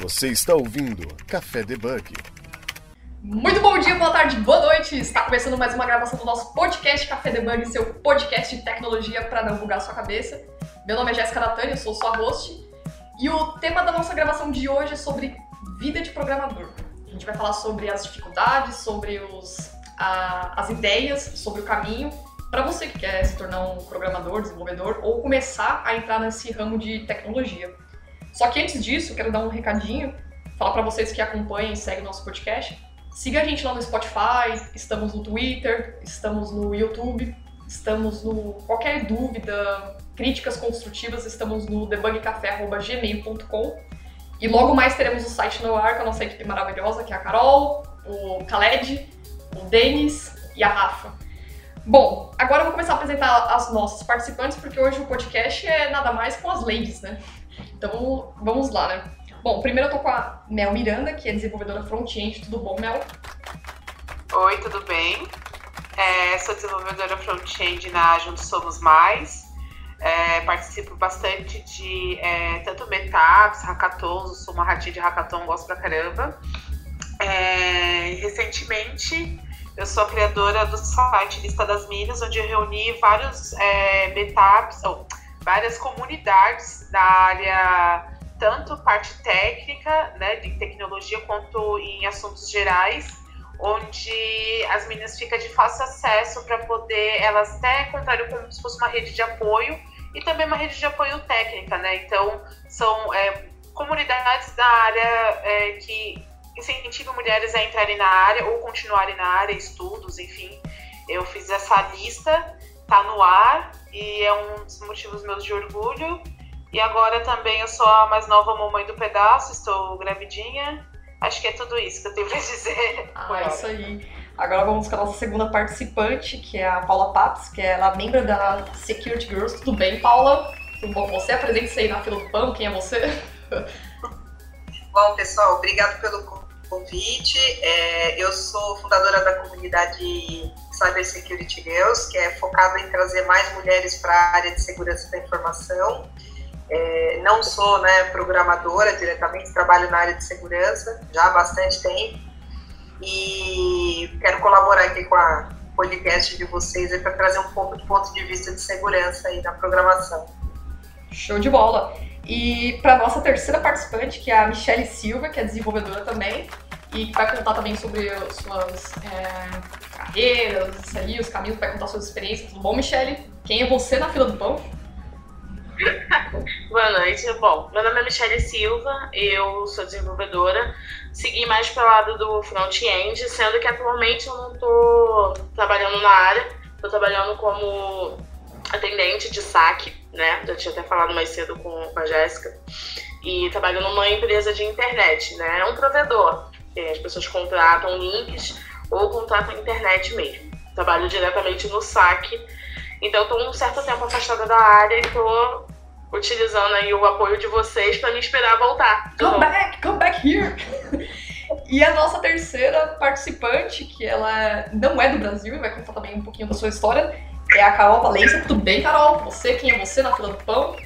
Você está ouvindo Café Debug. Muito bom dia, boa tarde, boa noite! Está começando mais uma gravação do nosso podcast Café Debug, seu podcast de tecnologia para não bugar sua cabeça. Meu nome é Jéssica Natânia, eu sou sua host. E o tema da nossa gravação de hoje é sobre vida de programador. A gente vai falar sobre as dificuldades, sobre os, a, as ideias, sobre o caminho para você que quer se tornar um programador, desenvolvedor ou começar a entrar nesse ramo de tecnologia. Só que antes disso, quero dar um recadinho, falar para vocês que acompanham e seguem nosso podcast. Siga a gente lá no Spotify, estamos no Twitter, estamos no YouTube, estamos no qualquer dúvida, críticas construtivas, estamos no debugcafé@gmail.com. E logo mais teremos o site no ar com a nossa equipe maravilhosa, que é a Carol, o Khaled, o Denis e a Rafa. Bom, agora eu vou começar a apresentar as nossas participantes, porque hoje o podcast é nada mais com as ladies, né? Então vamos lá, né? Bom, primeiro eu tô com a Mel Miranda, que é desenvolvedora front-end. Tudo bom, Mel? Oi, tudo bem? É, sou desenvolvedora front-end na Juntos Somos Mais. É, participo bastante de é, tanto meetups, hackathons, sou uma ratinha de hackathon, gosto pra caramba. É, recentemente eu sou a criadora do site Lista das Minas, onde eu reuni vários é, meetups, ou, várias comunidades da área, tanto parte técnica, né, de tecnologia, quanto em assuntos gerais, onde as meninas ficam de fácil acesso para poder, elas até contarem como se fosse uma rede de apoio e também uma rede de apoio técnica, né? Então, são é, comunidades da área é, que incentivo mulheres a entrarem na área ou continuarem na área, estudos, enfim. Eu fiz essa lista, tá no ar e é um dos motivos meus de orgulho. E agora também eu sou a mais nova mamãe do pedaço, estou gravidinha. Acho que é tudo isso que eu tenho para dizer. Ah, isso aí. Agora vamos com a nossa segunda participante, que é a Paula Paps, que é ela é membro da Security Girls. Tudo bem, Paula? Tudo bom com você? Apresente-se aí na fila do pão, quem é você? Bom, pessoal, obrigado pelo convite. É, eu sou fundadora da comunidade Cyber Security Girls, que é focada em trazer mais mulheres para a área de segurança da informação. É, não sou né, programadora diretamente, trabalho na área de segurança já há bastante tempo e quero colaborar aqui com a podcast de vocês para trazer um pouco do ponto de vista de segurança aí na programação. Show de bola! E para nossa terceira participante, que é a Michelle Silva, que é desenvolvedora também, e que vai contar também sobre suas é, carreiras, aí, os caminhos, vai contar suas experiências. Tudo bom, Michelle? Quem é você na fila do pão? Boa noite. Bom, meu nome é Michelle Silva, eu sou desenvolvedora. Segui mais para o lado do front-end, sendo que atualmente eu não estou trabalhando na área, estou trabalhando como atendente de saque né? Já tinha até falado mais cedo com, a Jéssica. E trabalho numa empresa de internet, né? É um provedor. As pessoas contratam links ou contratam internet mesmo. Trabalho diretamente no saque. Então, estou um certo tempo afastada da área e estou utilizando aí o apoio de vocês para me esperar voltar. Come back, come back here! E a nossa terceira participante, que ela não é do Brasil e vai contar também um pouquinho da sua história, é a Carol Valência. Tudo bem, Carol? Você, quem é você na fila do pão?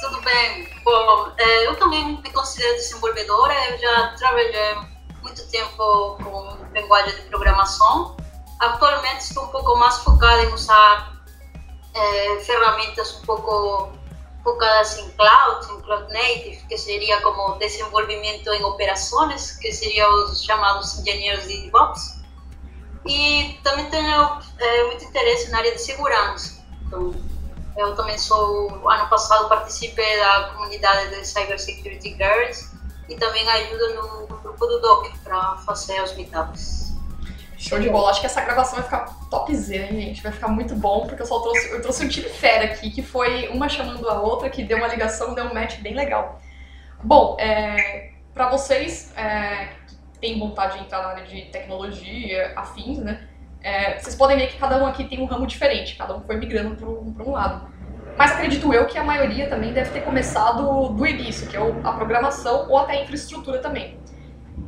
Tudo bem. Bom, é, eu também me considero desenvolvedora. Eu já trabalhei muito tempo com linguagem de programação. Atualmente estou um pouco mais focada em usar é, ferramentas um pouco focadas em cloud, em cloud native, que seria como desenvolvimento em operações, que seriam os chamados engenheiros de DevOps. E também tenho é, muito interesse na área de segurança. Então, eu também sou, ano passado participei da comunidade de Cyber Security Girls e também ajudo no grupo do DOC para fazer os meetups. Show de bola. Acho que essa gravação vai ficar topzera, hein, gente? Vai ficar muito bom, porque eu só trouxe, eu trouxe um time fera aqui, que foi uma chamando a outra, que deu uma ligação, deu um match bem legal. Bom, é, para vocês é, tem vontade de entrar na área de tecnologia, afins, né? É, vocês podem ver que cada um aqui tem um ramo diferente, cada um foi migrando para um lado. Mas acredito eu que a maioria também deve ter começado do início, que é a programação ou até a infraestrutura também.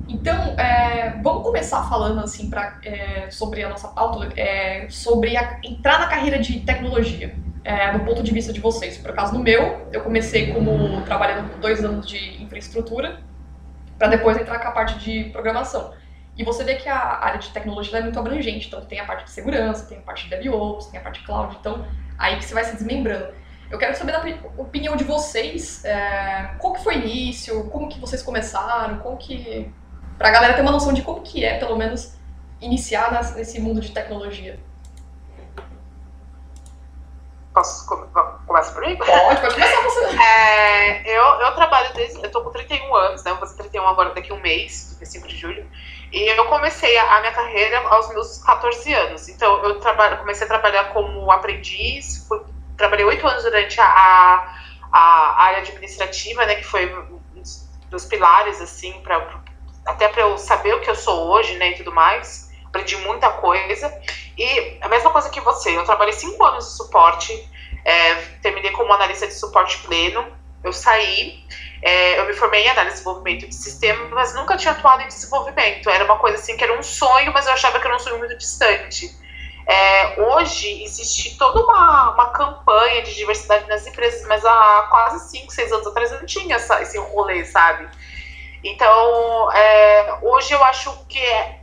Então, é, vamos começar falando assim pra, é, sobre a nossa pauta, é, sobre a, entrar na carreira de tecnologia. é, do ponto de vista de vocês. Por acaso, no meu, eu comecei como trabalhando com dois anos de infraestrutura, para depois entrar com a parte de programação. E você vê que a área de tecnologia é muito abrangente, então tem a parte de segurança, tem a parte de DevOps, tem a parte de cloud, então aí que você vai se desmembrando. Eu quero saber da opinião de vocês, é, qual que foi o início, como que vocês começaram, como que... Pra galera ter uma noção de como que é, pelo menos, iniciar nesse mundo de tecnologia. Posso começar por aí? Pode, pode começar você. É, eu, eu trabalho desde. Eu tô com 31 anos, né? Vou fazer 31 agora daqui a um mês, 5 de julho. E eu comecei a, a, minha carreira aos meus 14 anos. Então, eu trabalho, comecei a trabalhar como aprendiz, fui, trabalhei 8 anos durante a, a, a, área administrativa, né? Que foi um dos pilares, assim, pra, até para eu saber o que eu sou hoje, né? E tudo mais aprendi muita coisa. E a mesma coisa que você, eu trabalhei cinco anos de suporte, é, terminei como analista de suporte pleno, eu saí, é, eu me formei em análise de desenvolvimento de sistemas, mas nunca tinha atuado em desenvolvimento. Era uma coisa assim que era um sonho, mas eu achava que era um sonho muito distante. É, hoje existe toda uma, uma campanha de diversidade nas empresas, mas há quase 5, 6 anos atrás eu não tinha essa, esse rolê, sabe? Então, é, hoje eu acho que é,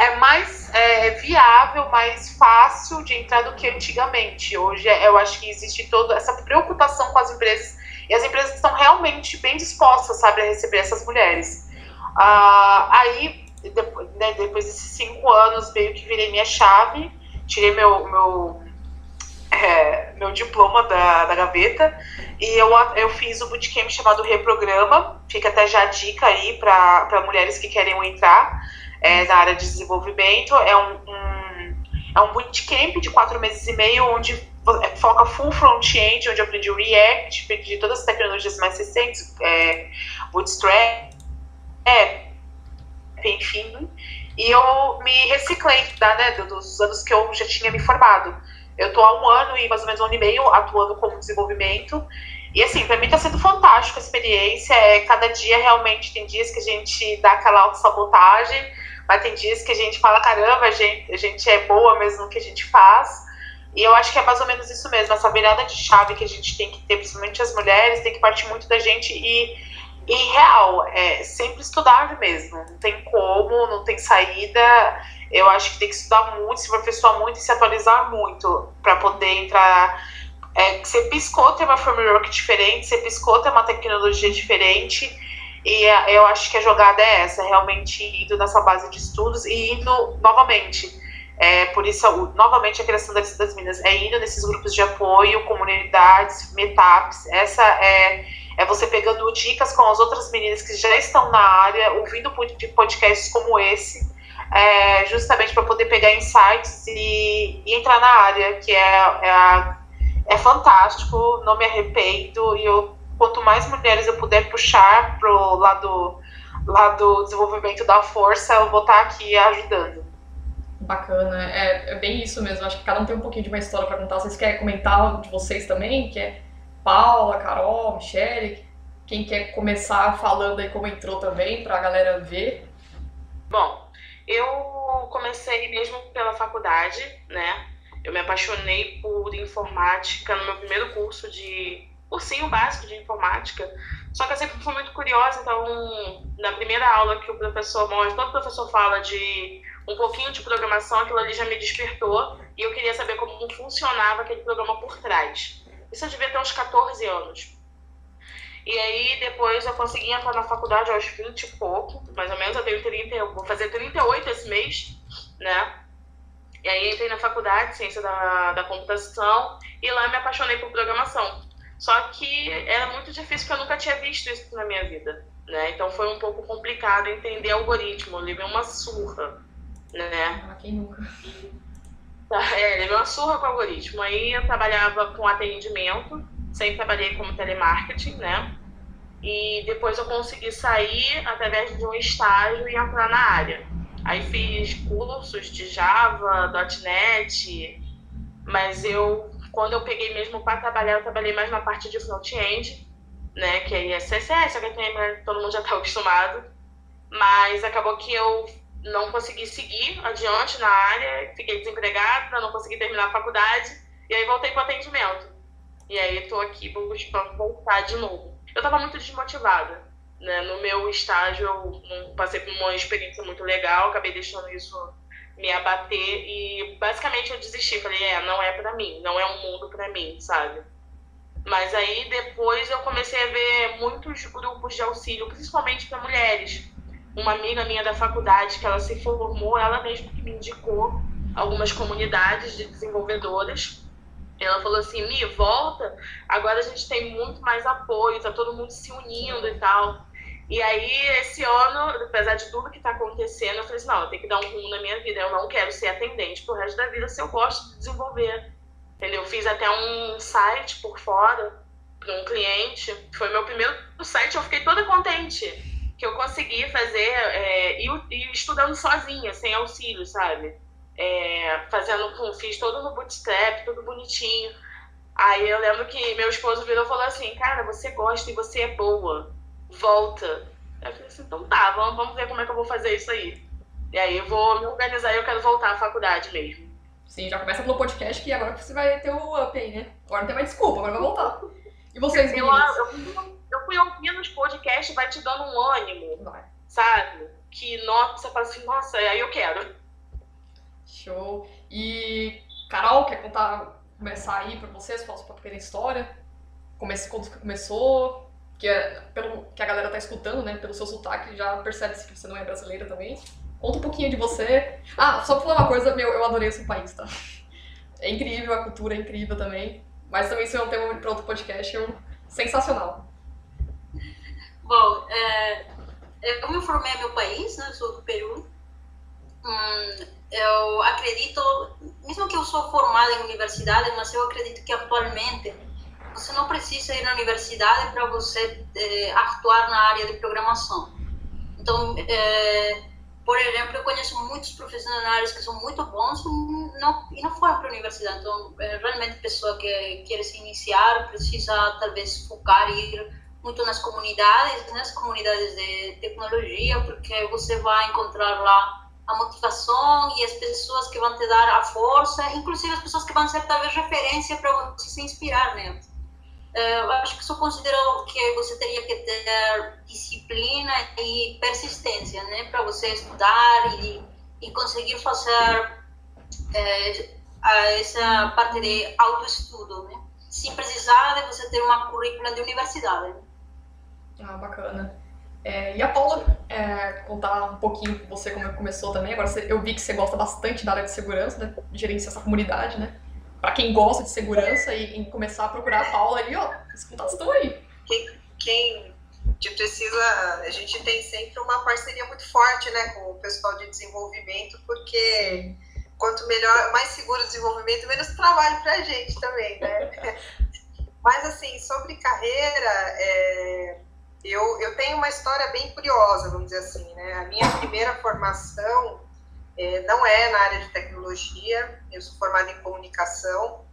é mais é, viável, mais fácil de entrar do que antigamente. Hoje eu acho que existe toda essa preocupação com as empresas e as empresas estão realmente bem dispostas, sabe, a receber essas mulheres. Ah, aí, depois, né, depois desses cinco anos, meio que virei minha chave, tirei meu, meu, é, meu diploma da, da gaveta e eu, eu fiz o bootcamp chamado Reprograma. Fica até já a dica aí para mulheres que querem entrar é, na área de desenvolvimento. É um, um, é um bootcamp de quatro meses e meio, onde foca full front-end, onde eu aprendi o React, aprendi todas as tecnologias mais recentes, é, Bootstrap, é, enfim. E eu me reciclei tá, né, dos anos que eu já tinha me formado. Eu estou há um ano e mais ou menos um ano e meio atuando como desenvolvimento. E assim, para mim está sendo fantástico a experiência. É, cada dia realmente tem dias que a gente dá aquela autossabotagem, mas tem dias que a gente fala, caramba, a gente, a gente é boa mesmo no que a gente faz. E eu acho que é mais ou menos isso mesmo, essa virada de chave que a gente tem que ter, principalmente as mulheres, tem que partir muito da gente e, e real, é sempre estudar mesmo. Não tem como, não tem saída. Eu acho que tem que estudar muito, se aperfeiçoar muito e se atualizar muito para poder entrar. É, você piscou, tem uma framework diferente, você piscou, tem uma tecnologia diferente e eu acho que a jogada é essa, realmente indo nessa base de estudos e indo novamente. É, por isso, novamente, a criação da lista das minas é indo nesses grupos de apoio, comunidades, meetups. Essa é, é você pegando dicas com as outras meninas que já estão na área, ouvindo podcasts como esse, é, justamente para poder pegar insights e, e, entrar na área, que é, é, é fantástico, não me arrependo e eu quanto mais mulheres eu puder puxar pro lado, lado desenvolvimento da força, eu vou estar aqui ajudando. Bacana, é, é bem isso mesmo. Acho que cada um tem um pouquinho de uma história para contar. Vocês querem comentar de vocês também? Que é Paula, Carol, Michele? Quem quer começar falando aí como entrou também, para a galera ver? Bom, eu comecei mesmo pela faculdade, né? Eu me apaixonei por informática no meu primeiro curso de cursinho básico de informática. Só que eu sempre fui muito curiosa, então, na primeira aula que o professor mostra, todo professor fala de um pouquinho de programação, aquilo ali já me despertou e eu queria saber como funcionava aquele programa por trás. Isso eu devia ter uns 14 anos. E aí, depois eu consegui entrar na faculdade aos 20 e pouco, mais ou menos, eu tenho 30, eu vou fazer 38 esse mês, né? E aí entrei na faculdade, ciência da, da computação, e lá me apaixonei por programação. Só que era muito difícil porque eu nunca tinha visto isso na minha vida, né? Então foi um pouco complicado entender algoritmo, eu levei uma surra, né? Ah, quem nunca? É, levei uma surra com algoritmo. Aí eu trabalhava com atendimento, sempre trabalhei como telemarketing, né? E depois eu consegui sair através de um estágio e entrar na área. Aí fiz cursos de Java, .NET, mas eu quando eu peguei mesmo para trabalhar, eu trabalhei mais na parte de front-end, né? Que aí é CSS, HTML, né, todo mundo já está acostumado. Mas acabou que eu não consegui seguir adiante na área, fiquei desempregada, não consegui terminar a faculdade. E aí voltei para atendimento. E aí estou aqui buscando voltar de novo. Eu estava muito desmotivada. Né? No meu estágio, eu passei por uma experiência muito legal, acabei deixando isso me abater e basicamente eu desisti. Falei, é, não é para mim, não é um mundo para mim, sabe? Mas aí depois eu comecei a ver muitos grupos de auxílio, principalmente para mulheres. Uma amiga minha da faculdade, que ela se formou, ela mesma que me indicou algumas comunidades de desenvolvedoras. Ela falou assim: Mi, volta, agora a gente tem muito mais apoio, tá todo mundo se unindo e tal. E aí, esse ano, apesar de tudo que tá acontecendo, eu falei assim: não, eu tenho que dar um rumo na minha vida. Eu não quero ser atendente pro resto da vida se eu gosto de desenvolver. Entendeu? Fiz até um site por fora para um cliente. Foi meu primeiro site, eu fiquei toda contente que eu consegui fazer é, e, e, estudando sozinha, sem auxílio, sabe? É, fazendo, fiz todo no bootstrap, tudo bonitinho. Aí eu lembro que meu esposo virou e falou assim, cara, você gosta e você é boa, volta. Eu falei assim, então tá, vamos, vamos ver como é que eu vou fazer isso aí. E aí eu vou me organizar e eu quero voltar à faculdade mesmo. Sim, já começa pelo podcast que agora você vai ter o up aí, né? Agora não tem mais desculpa, agora vai voltar. E vocês, meninas? Eu, eu, eu fui ouvindo os podcasts, vai te dando um ânimo, vai. sabe? Que, nossa, você fala assim, nossa, aí eu quero. Show. E, Carol, quer contar, começar aí pra vocês, falar sua pequena história? Comece, quando começou, que, é, pelo, que a galera tá escutando, né? Pelo seu sotaque, já percebe-se que você não é brasileira também. Conta um pouquinho de você. Ah, só pra falar uma coisa, meu, eu adorei esse país, tá? É incrível, a cultura é incrível também. Mas também isso é um tema para outro podcast, eu... sensacional. Bom, é, eu me formei no meu país, né? Eu sou do Peru. Hum, eu acredito, mesmo que eu sou formada em universidade, mas eu acredito que atualmente você não precisa ir na universidade para você é, atuar na área de programação. Então, é, por exemplo, eu conheço muitos profissionais que são muito bons e não, e não foram para a universidade. Então, é, realmente, pessoa que quer se iniciar precisa, talvez, focar e ir muito nas comunidades, nas comunidades de tecnologia, porque você vai encontrar lá a motivação e as pessoas que vão te dar a força, inclusive as pessoas que vão ser talvez referência para você se inspirar. Né? Eu acho que só considero que você teria que ter disciplina e persistência, né, para você estudar e, e conseguir fazer é, essa parte de autoestudo, né, sem precisar de você ter uma currícula de universidade. Ah, bacana. É, e a Paula, é, contar um pouquinho com você como começou também. Agora você, eu vi que você gosta bastante da área de segurança, né? Gerenciar essa comunidade, né? Para quem gosta de segurança e, e, começar a procurar a Paula ali, ó, os contatos estão aí. Quem, quem te precisa, a gente tem sempre uma parceria muito forte, né, com o pessoal de desenvolvimento, porque quanto melhor, mais seguro o desenvolvimento, menos trabalho para a gente também, né? Mas assim, sobre carreira, é, eu, eu tenho uma história bem curiosa, vamos dizer assim, né? A minha primeira formação é, não é na área de tecnologia, eu sou formada em comunicação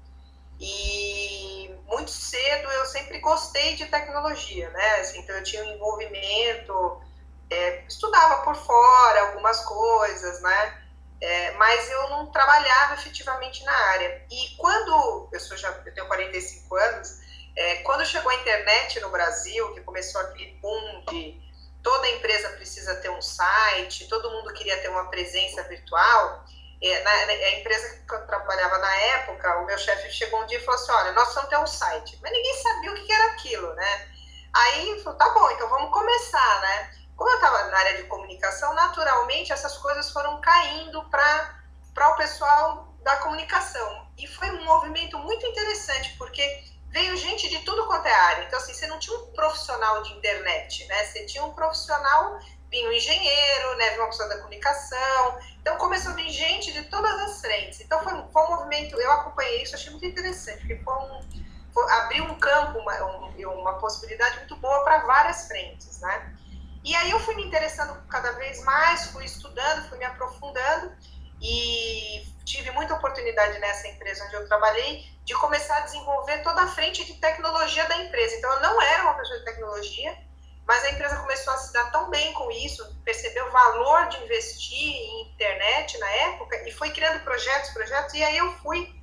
e muito cedo eu sempre gostei de tecnologia, né? Assim, então eu tinha um envolvimento, é, estudava por fora algumas coisas, né? É, mas eu não trabalhava efetivamente na área. E quando eu sou já eu tenho 45 anos, é, quando chegou a internet no Brasil, que começou aquele boom de toda empresa precisa ter um site, todo mundo queria ter uma presença virtual, é, na, a empresa que eu trabalhava na época, o meu chefe chegou um dia e falou assim, olha, nós vamos ter um site. Mas ninguém sabia o que era aquilo, né? Aí falou, tá bom, então vamos começar, né? Como eu estava na área de comunicação, naturalmente essas coisas foram caindo para o pessoal da comunicação. E foi um movimento muito interessante, porque veio gente de tudo quanto é área. Então, assim, você não tinha um profissional de internet, né? Você tinha um profissional, vinha um engenheiro, né? Vinha uma pessoa da comunicação. Então, começou a vir gente de todas as frentes. Então, foi, foi um movimento, eu acompanhei isso, achei muito interessante, porque foi um, foi, abriu um campo, uma, um, uma possibilidade muito boa para várias frentes, né? E aí eu fui me interessando cada vez mais, fui estudando, fui me aprofundando e tive muita oportunidade nessa empresa onde eu trabalhei de começar a desenvolver toda a frente de tecnologia da empresa. Então, eu não era uma pessoa de tecnologia, mas a empresa começou a se dar tão bem com isso, percebeu o valor de investir em internet na época e foi criando projetos, projetos, e aí eu fui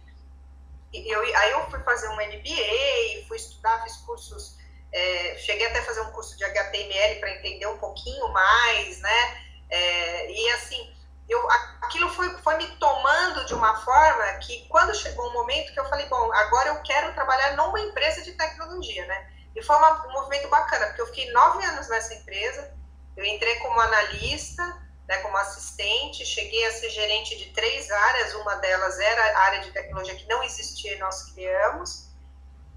eu, aí eu fui fazer um MBA, fui estudar, fiz cursos, é, cheguei até a fazer um curso de HTML para entender um pouquinho mais, né? É, e assim, eu, aquilo foi, foi me tomando de uma forma que quando chegou um momento que eu falei, bom, agora eu quero trabalhar numa empresa de tecnologia, né? E foi uma, um movimento bacana, porque eu fiquei nove anos nessa empresa, eu entrei como analista, né, como assistente, cheguei a ser gerente de três áreas, uma delas era a área de tecnologia que não existia e nós criamos.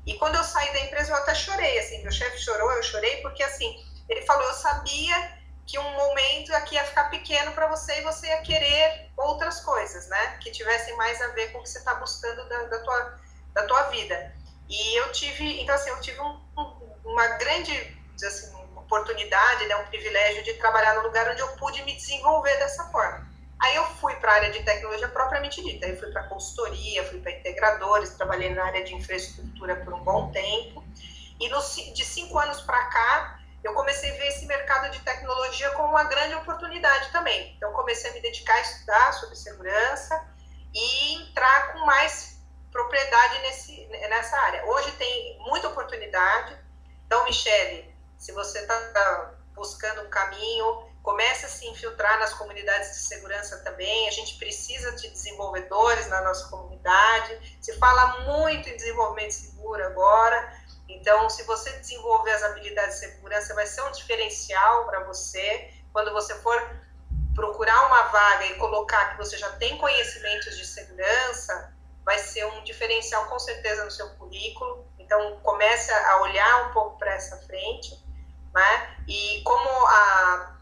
E quando eu saí da empresa, eu até chorei, assim, meu chefe chorou, eu chorei, porque assim, ele falou, eu sabia que um momento aqui ia ficar pequeno para você e você ia querer outras coisas, né? Que tivessem mais a ver com o que você está buscando da, da, tua, da tua vida. E eu tive, então assim, eu tive um, um, uma grande assim, oportunidade, né, um privilégio de trabalhar no lugar onde eu pude me desenvolver dessa forma. Aí eu fui para a área de tecnologia propriamente dita, aí fui para consultoria, fui para integradores, trabalhei na área de infraestrutura por um bom tempo. E no, de cinco anos para cá, eu comecei a ver esse mercado de tecnologia como uma grande oportunidade também. Então, comecei a me dedicar a estudar sobre segurança e entrar com mais propriedade nesse, nessa área. Hoje tem muita oportunidade. Então, Michele, se você está buscando um caminho, comece a se infiltrar nas comunidades de segurança também. A gente precisa de desenvolvedores na nossa comunidade. Se fala muito em desenvolvimento seguro agora. Então, se você desenvolver as habilidades de segurança, vai ser um diferencial para você. Quando você for procurar uma vaga e colocar que você já tem conhecimentos de segurança, vai ser um diferencial com certeza no seu currículo. Então, comece a olhar um pouco para essa frente. Né? E como a,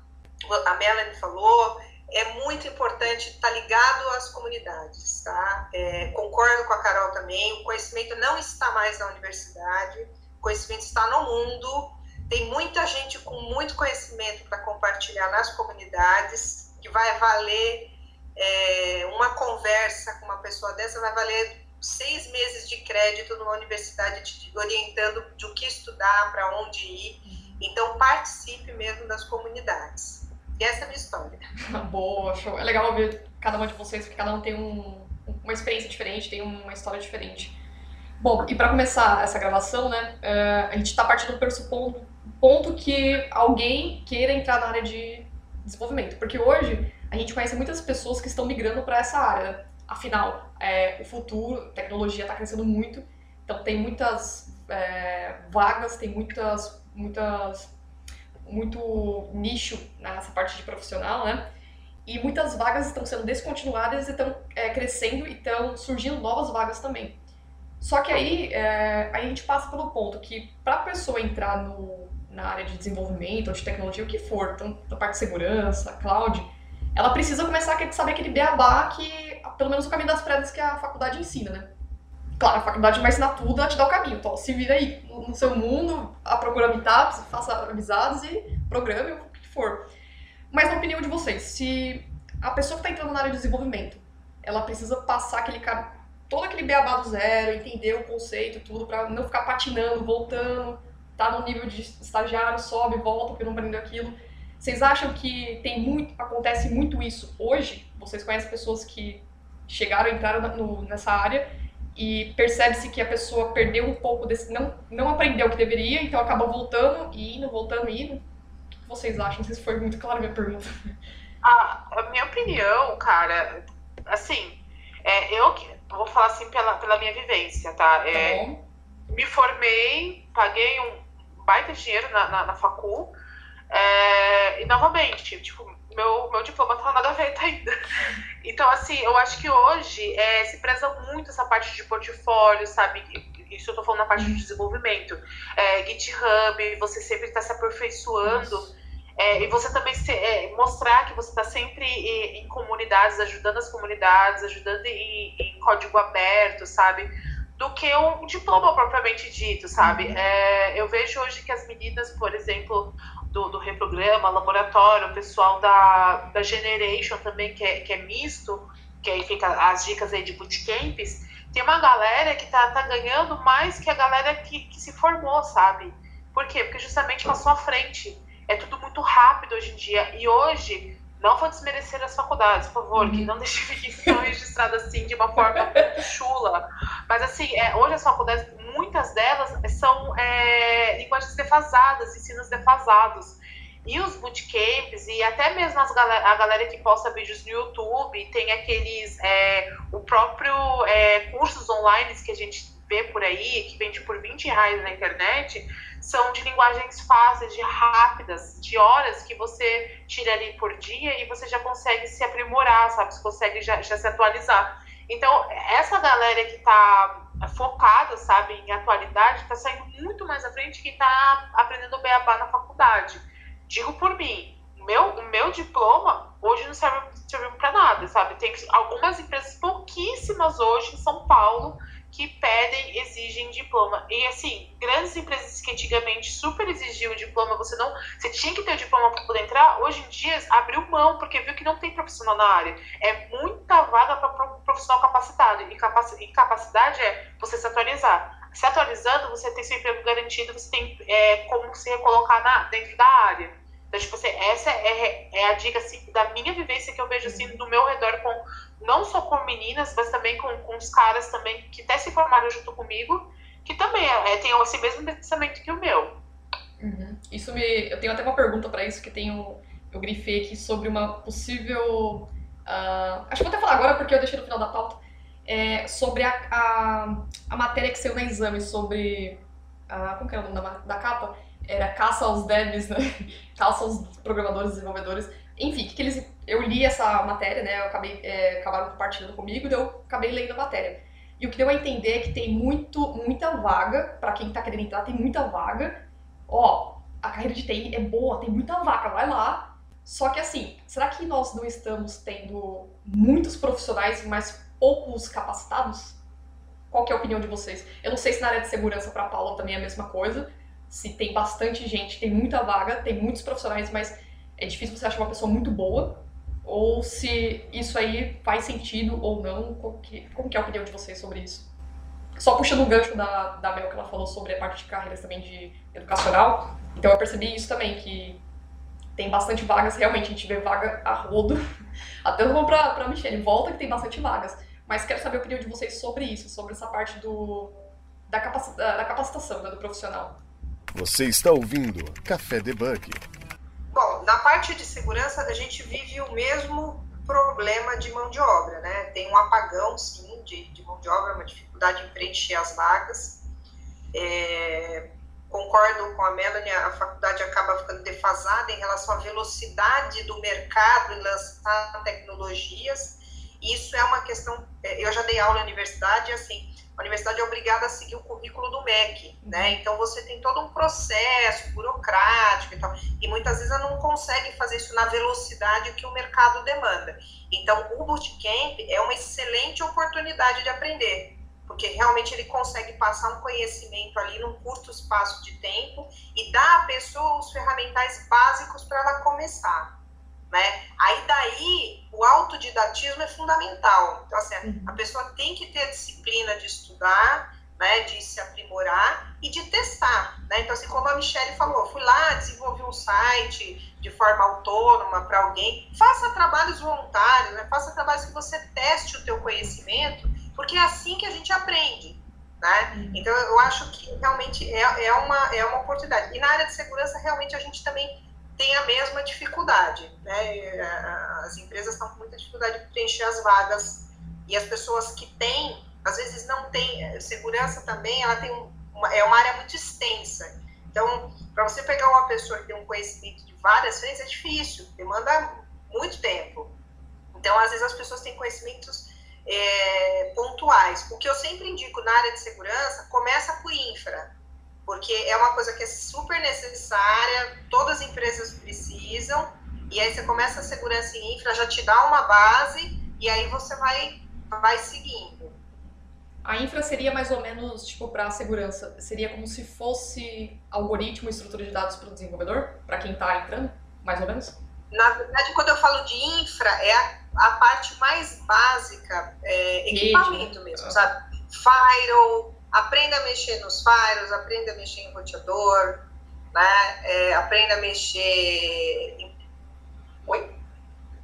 a Melanie falou, é muito importante estar tá ligado às comunidades, tá? É, concordo com a Carol também, o conhecimento não está mais na universidade, conhecimento está no mundo, tem muita gente com muito conhecimento para compartilhar nas comunidades, que vai valer é, uma conversa com uma pessoa dessa, vai valer seis meses de crédito numa universidade te orientando de o que estudar, para onde ir. Então, participe mesmo das comunidades. E essa é a minha história. Boa, show. É legal ouvir cada uma de vocês, porque cada um tem um, uma experiência diferente, tem uma história diferente. Bom, e para começar essa gravação, né, uh, a gente está partindo do pressuposto ponto que alguém queira entrar na área de desenvolvimento, porque hoje a gente conhece muitas pessoas que estão migrando para essa área. Afinal, é, o futuro, a tecnologia está crescendo muito, então tem muitas é, vagas, tem muitas, muitas muito nicho nessa parte de profissional, né? E muitas vagas estão sendo descontinuadas e estão é, crescendo e estão surgindo novas vagas também. Só que aí, é, a gente passa pelo ponto que para a pessoa entrar no, na área de desenvolvimento ou de tecnologia, o que for, tanto na parte de segurança, cloud, ela precisa começar a saber aquele beabá que, pelo menos o caminho das pedras que a faculdade ensina, né? Claro, a faculdade vai ensinar tudo, ela te dá o caminho. Então, se vira aí no seu mundo, a procura meetups, faça avisados e programe o que for. Mas na opinião de vocês, se a pessoa que está entrando na área de desenvolvimento, ela precisa passar aquele todo aquele beabá do zero, entender o conceito tudo, para não ficar patinando, voltando, tá no nível de estagiário, sobe, volta, porque não aprendeu aquilo. Vocês acham que tem muito, acontece muito isso hoje? Vocês conhecem pessoas que chegaram, entraram no, nessa área e percebe-se que a pessoa perdeu um pouco desse. não, não aprendeu o que deveria, então acaba voltando e indo, voltando e indo. O que vocês acham? Não sei se foi muito clara a minha pergunta. Ah, a minha opinião, cara, assim, é, eu vou falar assim pela, pela minha vivência, tá? É, tá me formei, paguei um baita dinheiro na, na, na facul, é, e novamente, tipo, meu, meu diploma tá na gaveta ainda. Então, assim, eu acho que hoje é, se preza muito essa parte de portfólio, sabe? Isso eu tô falando na parte de desenvolvimento. É, GitHub, você sempre está se aperfeiçoando. É, e você também se, é, mostrar que você está sempre em, em, comunidades, ajudando as comunidades, ajudando em, em, código aberto, sabe? Do que um diploma propriamente dito, sabe? Uhum. É, eu vejo hoje que as meninas, por exemplo, do, do reprograma, laboratório, o pessoal da, da Generation também, que é, que é misto, que aí fica as dicas aí de bootcamps, tem uma galera que tá, tá ganhando mais que a galera que, que se formou, sabe? Por quê? Porque justamente passou à frente. É tudo muito rápido hoje em dia. E hoje, não vou desmerecer as faculdades, por favor, que não deixe isso registrado assim de uma forma muito chula. Mas assim, é, hoje as faculdades, muitas delas são é, linguagens defasadas, ensinos defasados. E os bootcamps, e até mesmo as galera, a galera que posta vídeos no YouTube, tem aqueles, é, o próprio é, cursos online que a gente vê por aí, que vende por 20 reais na internet, são de linguagens fáceis, de rápidas, de horas que você tira ali por dia e você já consegue se aprimorar, sabe? Você consegue já, já se atualizar. Então, essa galera que está focada, sabe, em atualidade, está saindo muito mais à frente que está aprendendo beabá na faculdade. Digo por mim, o meu, o meu diploma hoje não serve, serve para nada, sabe? Tem algumas empresas, pouquíssimas hoje em São Paulo, que pedem, exigem diploma. E assim, grandes empresas que antigamente super exigiam diploma, você não, você tinha que ter o diploma para poder entrar, hoje em dia abriu mão porque viu que não tem profissional na área. É muita vaga para profissional capacitado. E, capac, e capacidade é você se atualizar. Se atualizando, você tem seu emprego garantido, você tem é, como se recolocar na, dentro da área. Então, tipo assim, essa é, é a dica assim, da minha vivência que eu vejo assim, do meu redor, com, não só com meninas, mas também com, com os caras também que até se formaram junto comigo, que também é, é tem esse mesmo pensamento que o meu. Uhum. Isso me. Eu tenho até uma pergunta para isso que tenho. Eu grifei aqui sobre uma possível. Uh, acho que vou até falar agora porque eu deixei no final da pauta. É, sobre a, a, a matéria que saiu no exame sobre. Uh, como que é o nome da, da capa? era caça aos devs, né? caça aos programadores e desenvolvedores. Enfim, que, eles, eu li essa matéria, né? Eu acabei, é, acabaram compartilhando comigo, e eu acabei lendo a matéria. E o que deu a entender é que tem muito, muita vaga, para quem tá querendo entrar, tem muita vaga. Ó, a carreira de TI é boa, tem muita vaga, vai lá. Só que assim, será que nós não estamos tendo muitos profissionais, mas poucos capacitados? Qual é a opinião de vocês? Eu não sei se na área de segurança para Paula também é a mesma coisa, se tem bastante gente, tem muita vaga, tem muitos profissionais, mas é difícil você achar uma pessoa muito boa, ou se isso aí faz sentido ou não, como que, como que é a opinião de vocês sobre isso? Só puxando o gancho da, da Mel que ela falou sobre a parte de carreiras também de educacional, então eu percebi isso também, que tem bastante vagas, realmente a gente vê vaga a rodo, até vamos pra, pra Michelle, volta que tem bastante vagas, mas quero saber a opinião de vocês sobre isso, sobre essa parte do, da, capacita, da capacitação né, do profissional. Você está ouvindo Café Debug. Na parte de segurança a gente vive o mesmo problema de mão de obra, né? Tem um apagão, sim, de, de mão de obra, uma dificuldade em preencher as vagas. É, concordo com a Melanie, a faculdade acaba ficando defasada em relação à velocidade do mercado em lançar tecnologias. Isso é uma questão. É, eu já dei aula na universidade, assim, a universidade é obrigada a seguir o currículo do MEC, né? Então você tem todo um processo burocrático e tal, e muitas vezes não consegue fazer isso na velocidade que o mercado demanda. Então o bootcamp é uma excelente oportunidade de aprender, porque realmente ele consegue passar um conhecimento ali num curto espaço de tempo e dar à pessoa os ferramentais básicos para ela começar. Né? Aí daí o autodidatismo é fundamental. Então, assim, uhum. a pessoa tem que ter a disciplina de estudar, né, de se aprimorar e de testar. Né? Então, assim, como a Michelle falou, fui lá, desenvolvi um site de forma autônoma para alguém, faça trabalhos voluntários, né? faça trabalhos que você teste o teu conhecimento, porque é assim que a gente aprende. Né? Uhum. Então, eu acho que realmente é, é, uma, é uma oportunidade. E na área de segurança, realmente, a gente também tem a mesma dificuldade. Né? As empresas estão com muita dificuldade de preencher as vagas e as pessoas que têm, às vezes não têm eh, segurança também, ela tem uma, é uma área muito extensa. Então, para você pegar uma pessoa que tem um conhecimento de várias frentes é difícil, demanda muito tempo. Então, às vezes as pessoas têm conhecimentos é, pontuais. O que eu sempre indico na área de segurança, começa por infra porque é uma coisa que é super necessária, todas as empresas precisam, e aí você começa a segurança em infra, já te dá uma base, e aí você vai, vai seguindo. A infra seria mais ou menos, tipo, para a segurança, seria como se fosse algoritmo e estrutura de dados para o desenvolvedor, para quem está entrando, mais ou menos? Na verdade, quando eu falo de infra, é a, a parte mais básica, é, equipamento mesmo, sabe? Firewall, aprenda a mexer nos firewalls, aprenda a mexer em roteador, né? É, aprenda a mexer em... Oi?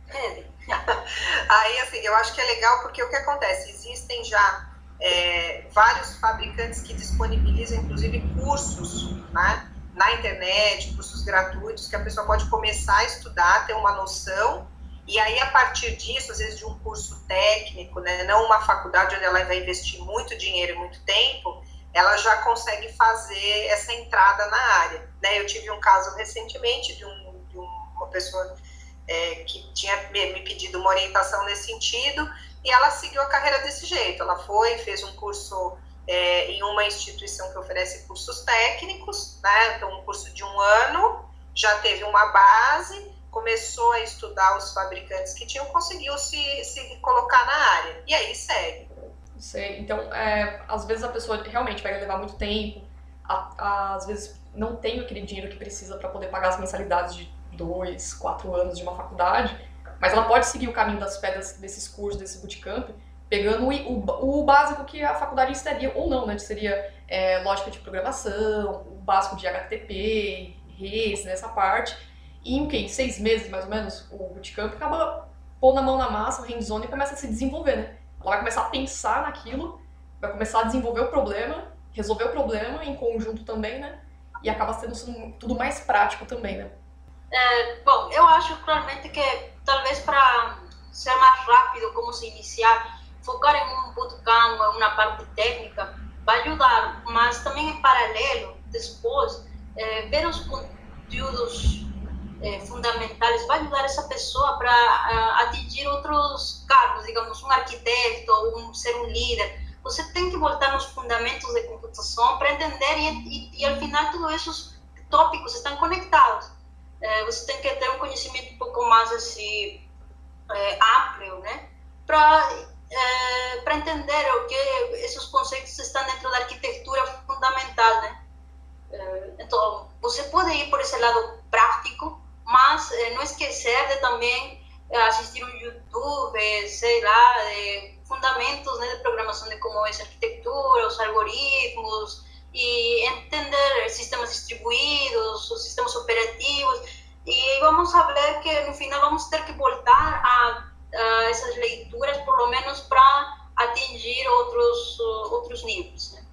Aí, assim, eu acho que é legal porque o que acontece? Existem já é, vários fabricantes que disponibilizam, inclusive, cursos né, na internet, cursos gratuitos, que a pessoa pode começar a estudar, ter uma noção, e aí, a partir disso, às vezes de um curso técnico, né, não uma faculdade onde ela vai investir muito dinheiro e muito tempo, ela já consegue fazer essa entrada na área. Né? Eu tive um caso recentemente de, um, de uma pessoa é, que tinha me pedido uma orientação nesse sentido, e ela seguiu a carreira desse jeito. Ela foi, fez um curso é, em uma instituição que oferece cursos técnicos, né? então um curso de um ano, já teve uma base, começou a estudar os fabricantes que tinham, conseguiu se, se colocar na área, e aí segue. Sei. Então, é, às vezes a pessoa realmente vai levar muito tempo, a, a, às vezes não tem aquele dinheiro que precisa para poder pagar as mensalidades de dois, quatro anos de uma faculdade, mas ela pode seguir o caminho das pedras desses cursos, desse bootcamp, pegando o, o, o básico que a faculdade estaria ou não, né? Que seria é, lógica de programação, o básico de HTTP, REST, nessa parte. Em que? Seis meses, mais ou menos, o bootcamp acaba pondo a mão na massa, o hands-on e começa a se desenvolver, né? Ela vai começar a pensar naquilo, vai começar a desenvolver o problema, resolver o problema em conjunto também, né? E acaba sendo tudo mais prático também, né? É, bom, eu acho claramente que talvez para ser mais rápido como se iniciar, focar em um bootcamp, em uma parte técnica, vai ajudar, mas também em paralelo, depois, é, ver os conteúdos é, fundamentais vai ajudar essa pessoa para é, atingir outros cargos, digamos, um arquiteto, um ser um líder. Você tem que voltar nos fundamentos de computação para entender e, e, e, ao final, todos esses tópicos estão conectados. É, você tem que ter um conhecimento um pouco mais assim, é, amplo, né? Para é, para entender o que esses conceitos estão dentro da arquitetura fundamental, né? Então, você pode ir por esse lado prático, mas eh, não esquecer de também eh, assistir um YouTube, sei lá, fundamentos né, de programação de como é a arquitetura, os algoritmos, e entender sistemas distribuídos, os sistemas operativos, e vamos ver que no final vamos ter que voltar a, a essas leituras, por lo menos para atingir outros, outros níveis. Né?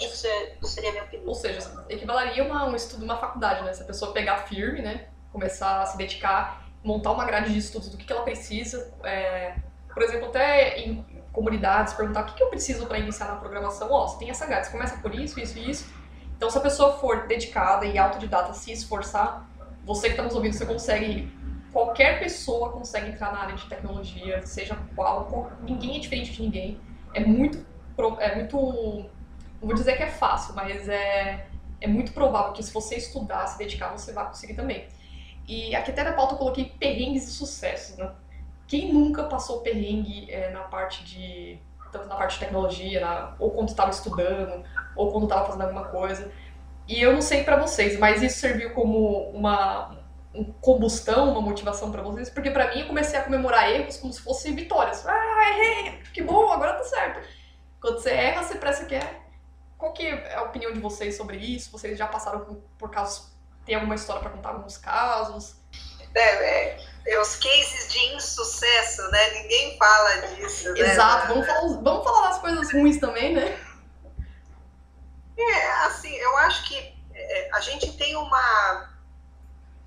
Isso seria a minha opinião. Ou seja, equivaleria a um estudo numa faculdade, né? Se a pessoa pegar firme, né? Começar a se dedicar, montar uma grade de estudos do que, que ela precisa. É, por exemplo, até em comunidades, perguntar o que, que eu preciso para iniciar na programação. Ó, oh, você tem essa grade, você começa por isso, isso e isso. Então, se a pessoa for dedicada e autodidata, se esforçar, você que está nos ouvindo, você consegue. Qualquer pessoa consegue entrar na área de tecnologia, seja qual, qual ninguém é diferente de ninguém. É muito, é muito, não vou dizer que é fácil, mas é, é muito provável que se você estudar, se dedicar, você vai conseguir também. E aqui até na pauta eu coloquei perrengues e sucessos, né? Quem nunca passou perrengue é, na parte de. tanto na parte de tecnologia, na, ou quando estava estudando, ou quando estava fazendo alguma coisa. E eu não sei para vocês, mas isso serviu como uma um combustão, uma motivação para vocês, porque para mim eu comecei a comemorar erros como se fossem vitórias. Ah, errei, que bom, agora tá certo. Quando você erra, você parece que é. Qual que é a opinião de vocês sobre isso? Vocês já passaram por, casos tem alguma história para contar, alguns casos? É, é, os cases de insucesso, né? Ninguém fala disso. Né? Exato, vamos falar, vamos falar das coisas ruins também, né? É, assim, eu acho que é, a gente tem uma.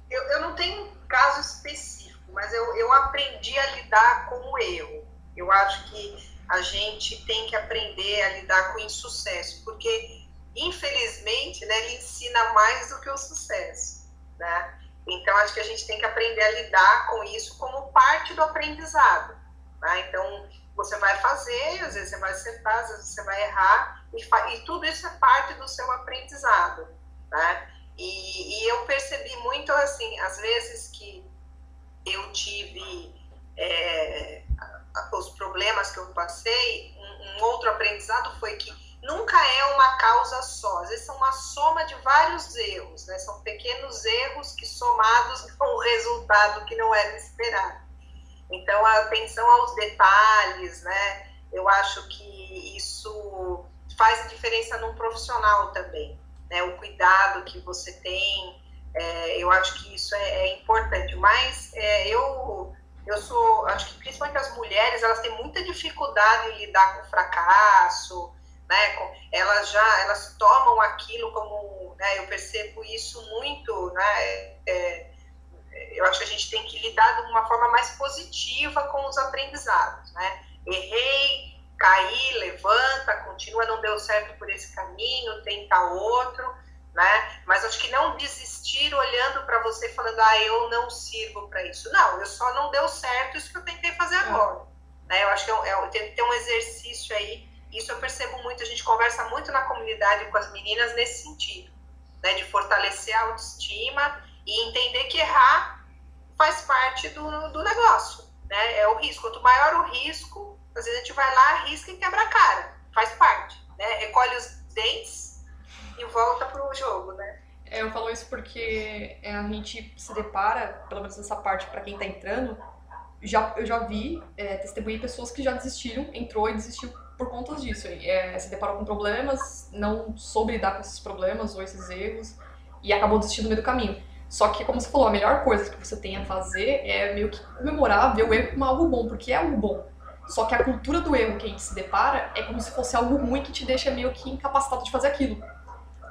Eu, eu não tenho um caso específico, mas eu, eu aprendi a lidar com o erro. Eu acho que a gente tem que aprender a lidar com o insucesso, porque infelizmente, né, ele ensina mais do que o sucesso, né? Então, acho que a gente tem que aprender a lidar com isso como parte do aprendizado. Né? Então, você vai fazer, às vezes você vai acertar, às vezes você vai errar, e, e tudo isso é parte do seu aprendizado. Né? E, e, eu percebi muito, assim, às vezes que eu tive é, os problemas que eu passei, um, um outro aprendizado foi que nunca é uma causa só, às vezes são uma soma de vários erros, né? São pequenos erros que somados dão um resultado que não era esperado. Então, a atenção aos detalhes, né? Eu acho que isso faz diferença num profissional também, né? O cuidado que você tem, é, eu acho que isso é, é importante. Mas é, eu eu sou, acho que principalmente as mulheres, elas têm muita dificuldade em lidar com fracasso, né? Elas já, elas tomam aquilo como, né? Eu percebo isso muito, né? É, eu acho que a gente tem que lidar de uma forma mais positiva com os aprendizados, né? Errei, caí, levanta, continua, não deu certo por esse caminho, tenta outro, né? Mas acho que não desistir olhando para você falando, ah, eu não sirvo para isso. Não, eu só não deu certo isso que eu tentei fazer agora. Né? Eu acho que é, é, tem que ter um exercício aí. Isso eu percebo muito, a gente conversa muito na comunidade com as meninas nesse sentido, né? De fortalecer a autoestima e entender que errar faz parte do, do negócio, né? É o risco. Quanto maior o risco, às vezes a gente vai lá, arrisca e quebra a cara. Faz parte, né? Recolhe os dentes e volta pro jogo, né? É, eu falo isso porque é, a gente se depara, pelo menos nessa parte para quem tá entrando, já, eu já vi, é, testemunhei pessoas que já desistiram, entrou e desistiu por conta disso. É, se deparou com problemas, não soube lidar com esses problemas ou esses erros e acabou desistindo no meio do caminho. Só que, como você falou, a melhor coisa que você tem a fazer é meio que comemorar, ver o erro como algo bom, porque é algo bom. Só que a cultura do erro que a gente se depara é como se fosse algo ruim que te deixa meio que incapacitado de fazer aquilo.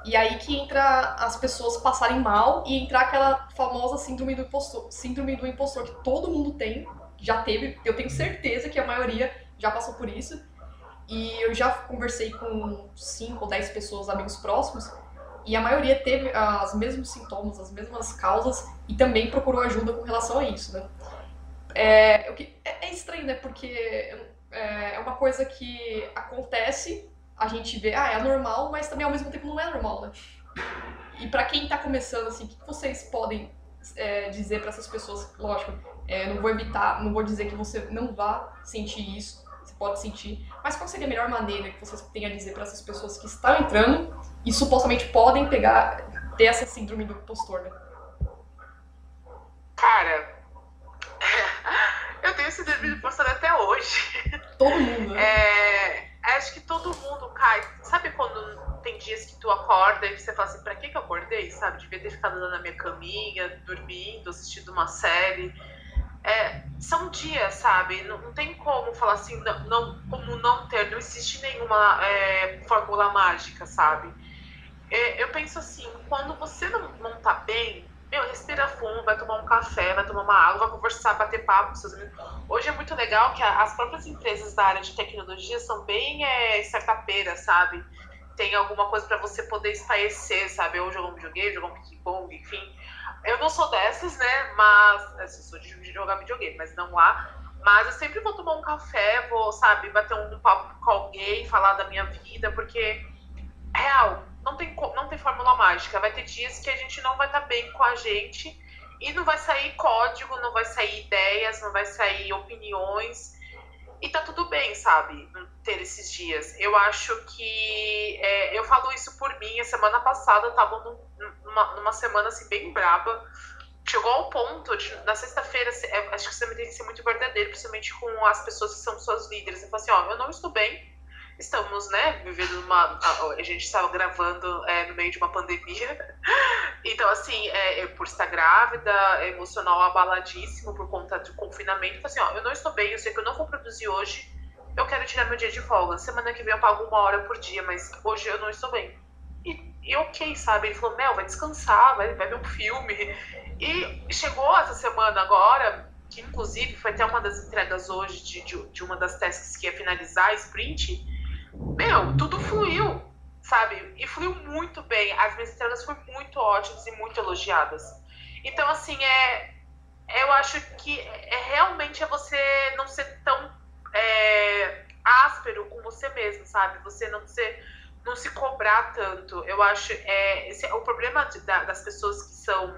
E aí que entra as pessoas passarem mal e entrar aquela famosa síndrome do impostor, síndrome do impostor que todo mundo tem, já teve, eu tenho certeza que a maioria já passou por isso. E eu já conversei com 5 ou 10 pessoas, amigos próximos, e a maioria teve os mesmos sintomas, as mesmas causas e também procurou ajuda com relação a isso, né? É, é, é estranho, né? Porque é, é uma coisa que acontece a gente vê, ah, é normal, mas também ao mesmo tempo não é normal, né? E para quem tá começando, assim, o que vocês podem é, dizer para essas pessoas? Lógico, é, não vou evitar, não vou dizer que você não vá sentir isso, pode sentir, mas qual seria a melhor maneira que vocês têm a dizer para essas pessoas que estão entrando e supostamente podem pegar, ter essa síndrome do impostor, né? Cara, eu tenho síndrome do impostor até hoje. Todo mundo, né? É acho que todo mundo cai. Sabe quando tem dias que tu acorda e você fala assim, pra que, que eu acordei? Sabe? Devia ter ficado na minha caminha, dormindo, assistindo uma série. São dias, sabe? Não, não, tem como falar assim, não, não, como não ter, não existe nenhuma é, fórmula mágica, sabe? É, eu penso assim, quando você não, não tá bem, meu, respira fundo, vai tomar um café, vai tomar uma água, vai conversar, bater papo com seus amigos. Hoje é muito legal que as próprias empresas da área de tecnologia são bem é, sabe? Tem alguma coisa para você poder espairecer, sabe? Ou jogar um videogame, jogar um ping-pong, enfim. Eu não sou dessas, né? Mas. Eu sou de jogar videogame, mas não lá. Mas eu sempre vou tomar um café, vou, sabe, bater um papo com alguém, falar da minha vida, porque, real, não tem, não tem fórmula mágica. Vai ter dias que a gente não vai estar tá bem com a gente e não vai sair código, não vai sair ideias, não vai sair opiniões. E tá tudo bem, sabe? Ter esses dias. Eu acho que. É, eu falo isso por mim. A semana passada eu tava numa, numa semana assim, bem braba. Chegou ao ponto de, na sexta-feira, é, acho que você tem que ser muito verdadeiro, principalmente com as pessoas que são suas líderes. Eu falo assim: ó, eu não estou bem, estamos, né, vivendo uma. A, gente estava gravando é, no meio de uma pandemia. Então, assim, é, é, por estar grávida, emocional abaladíssimo por conta do confinamento. Então, assim, ó, eu não estou bem, eu sei que eu não vou produzir hoje, eu quero tirar meu dia de folga. Semana que vem eu pago uma hora por dia, mas hoje eu não estou bem. E, e ok, sabe? Ele falou, Mel, vai descansar, vai, vai ver um filme. E chegou essa semana agora, que inclusive foi até uma das entregas hoje de, de, de uma das tasks que ia finalizar sprint meu, tudo fluiu, sabe? E fluiu muito bem. As minhas entregas foram muito ótimas e muito elogiadas. Então, assim, é, eu acho que é, realmente é você não ser tão é, áspero com você mesmo, sabe? Você não ser não se cobrar tanto. Eu acho é esse é o problema de, da, das pessoas que são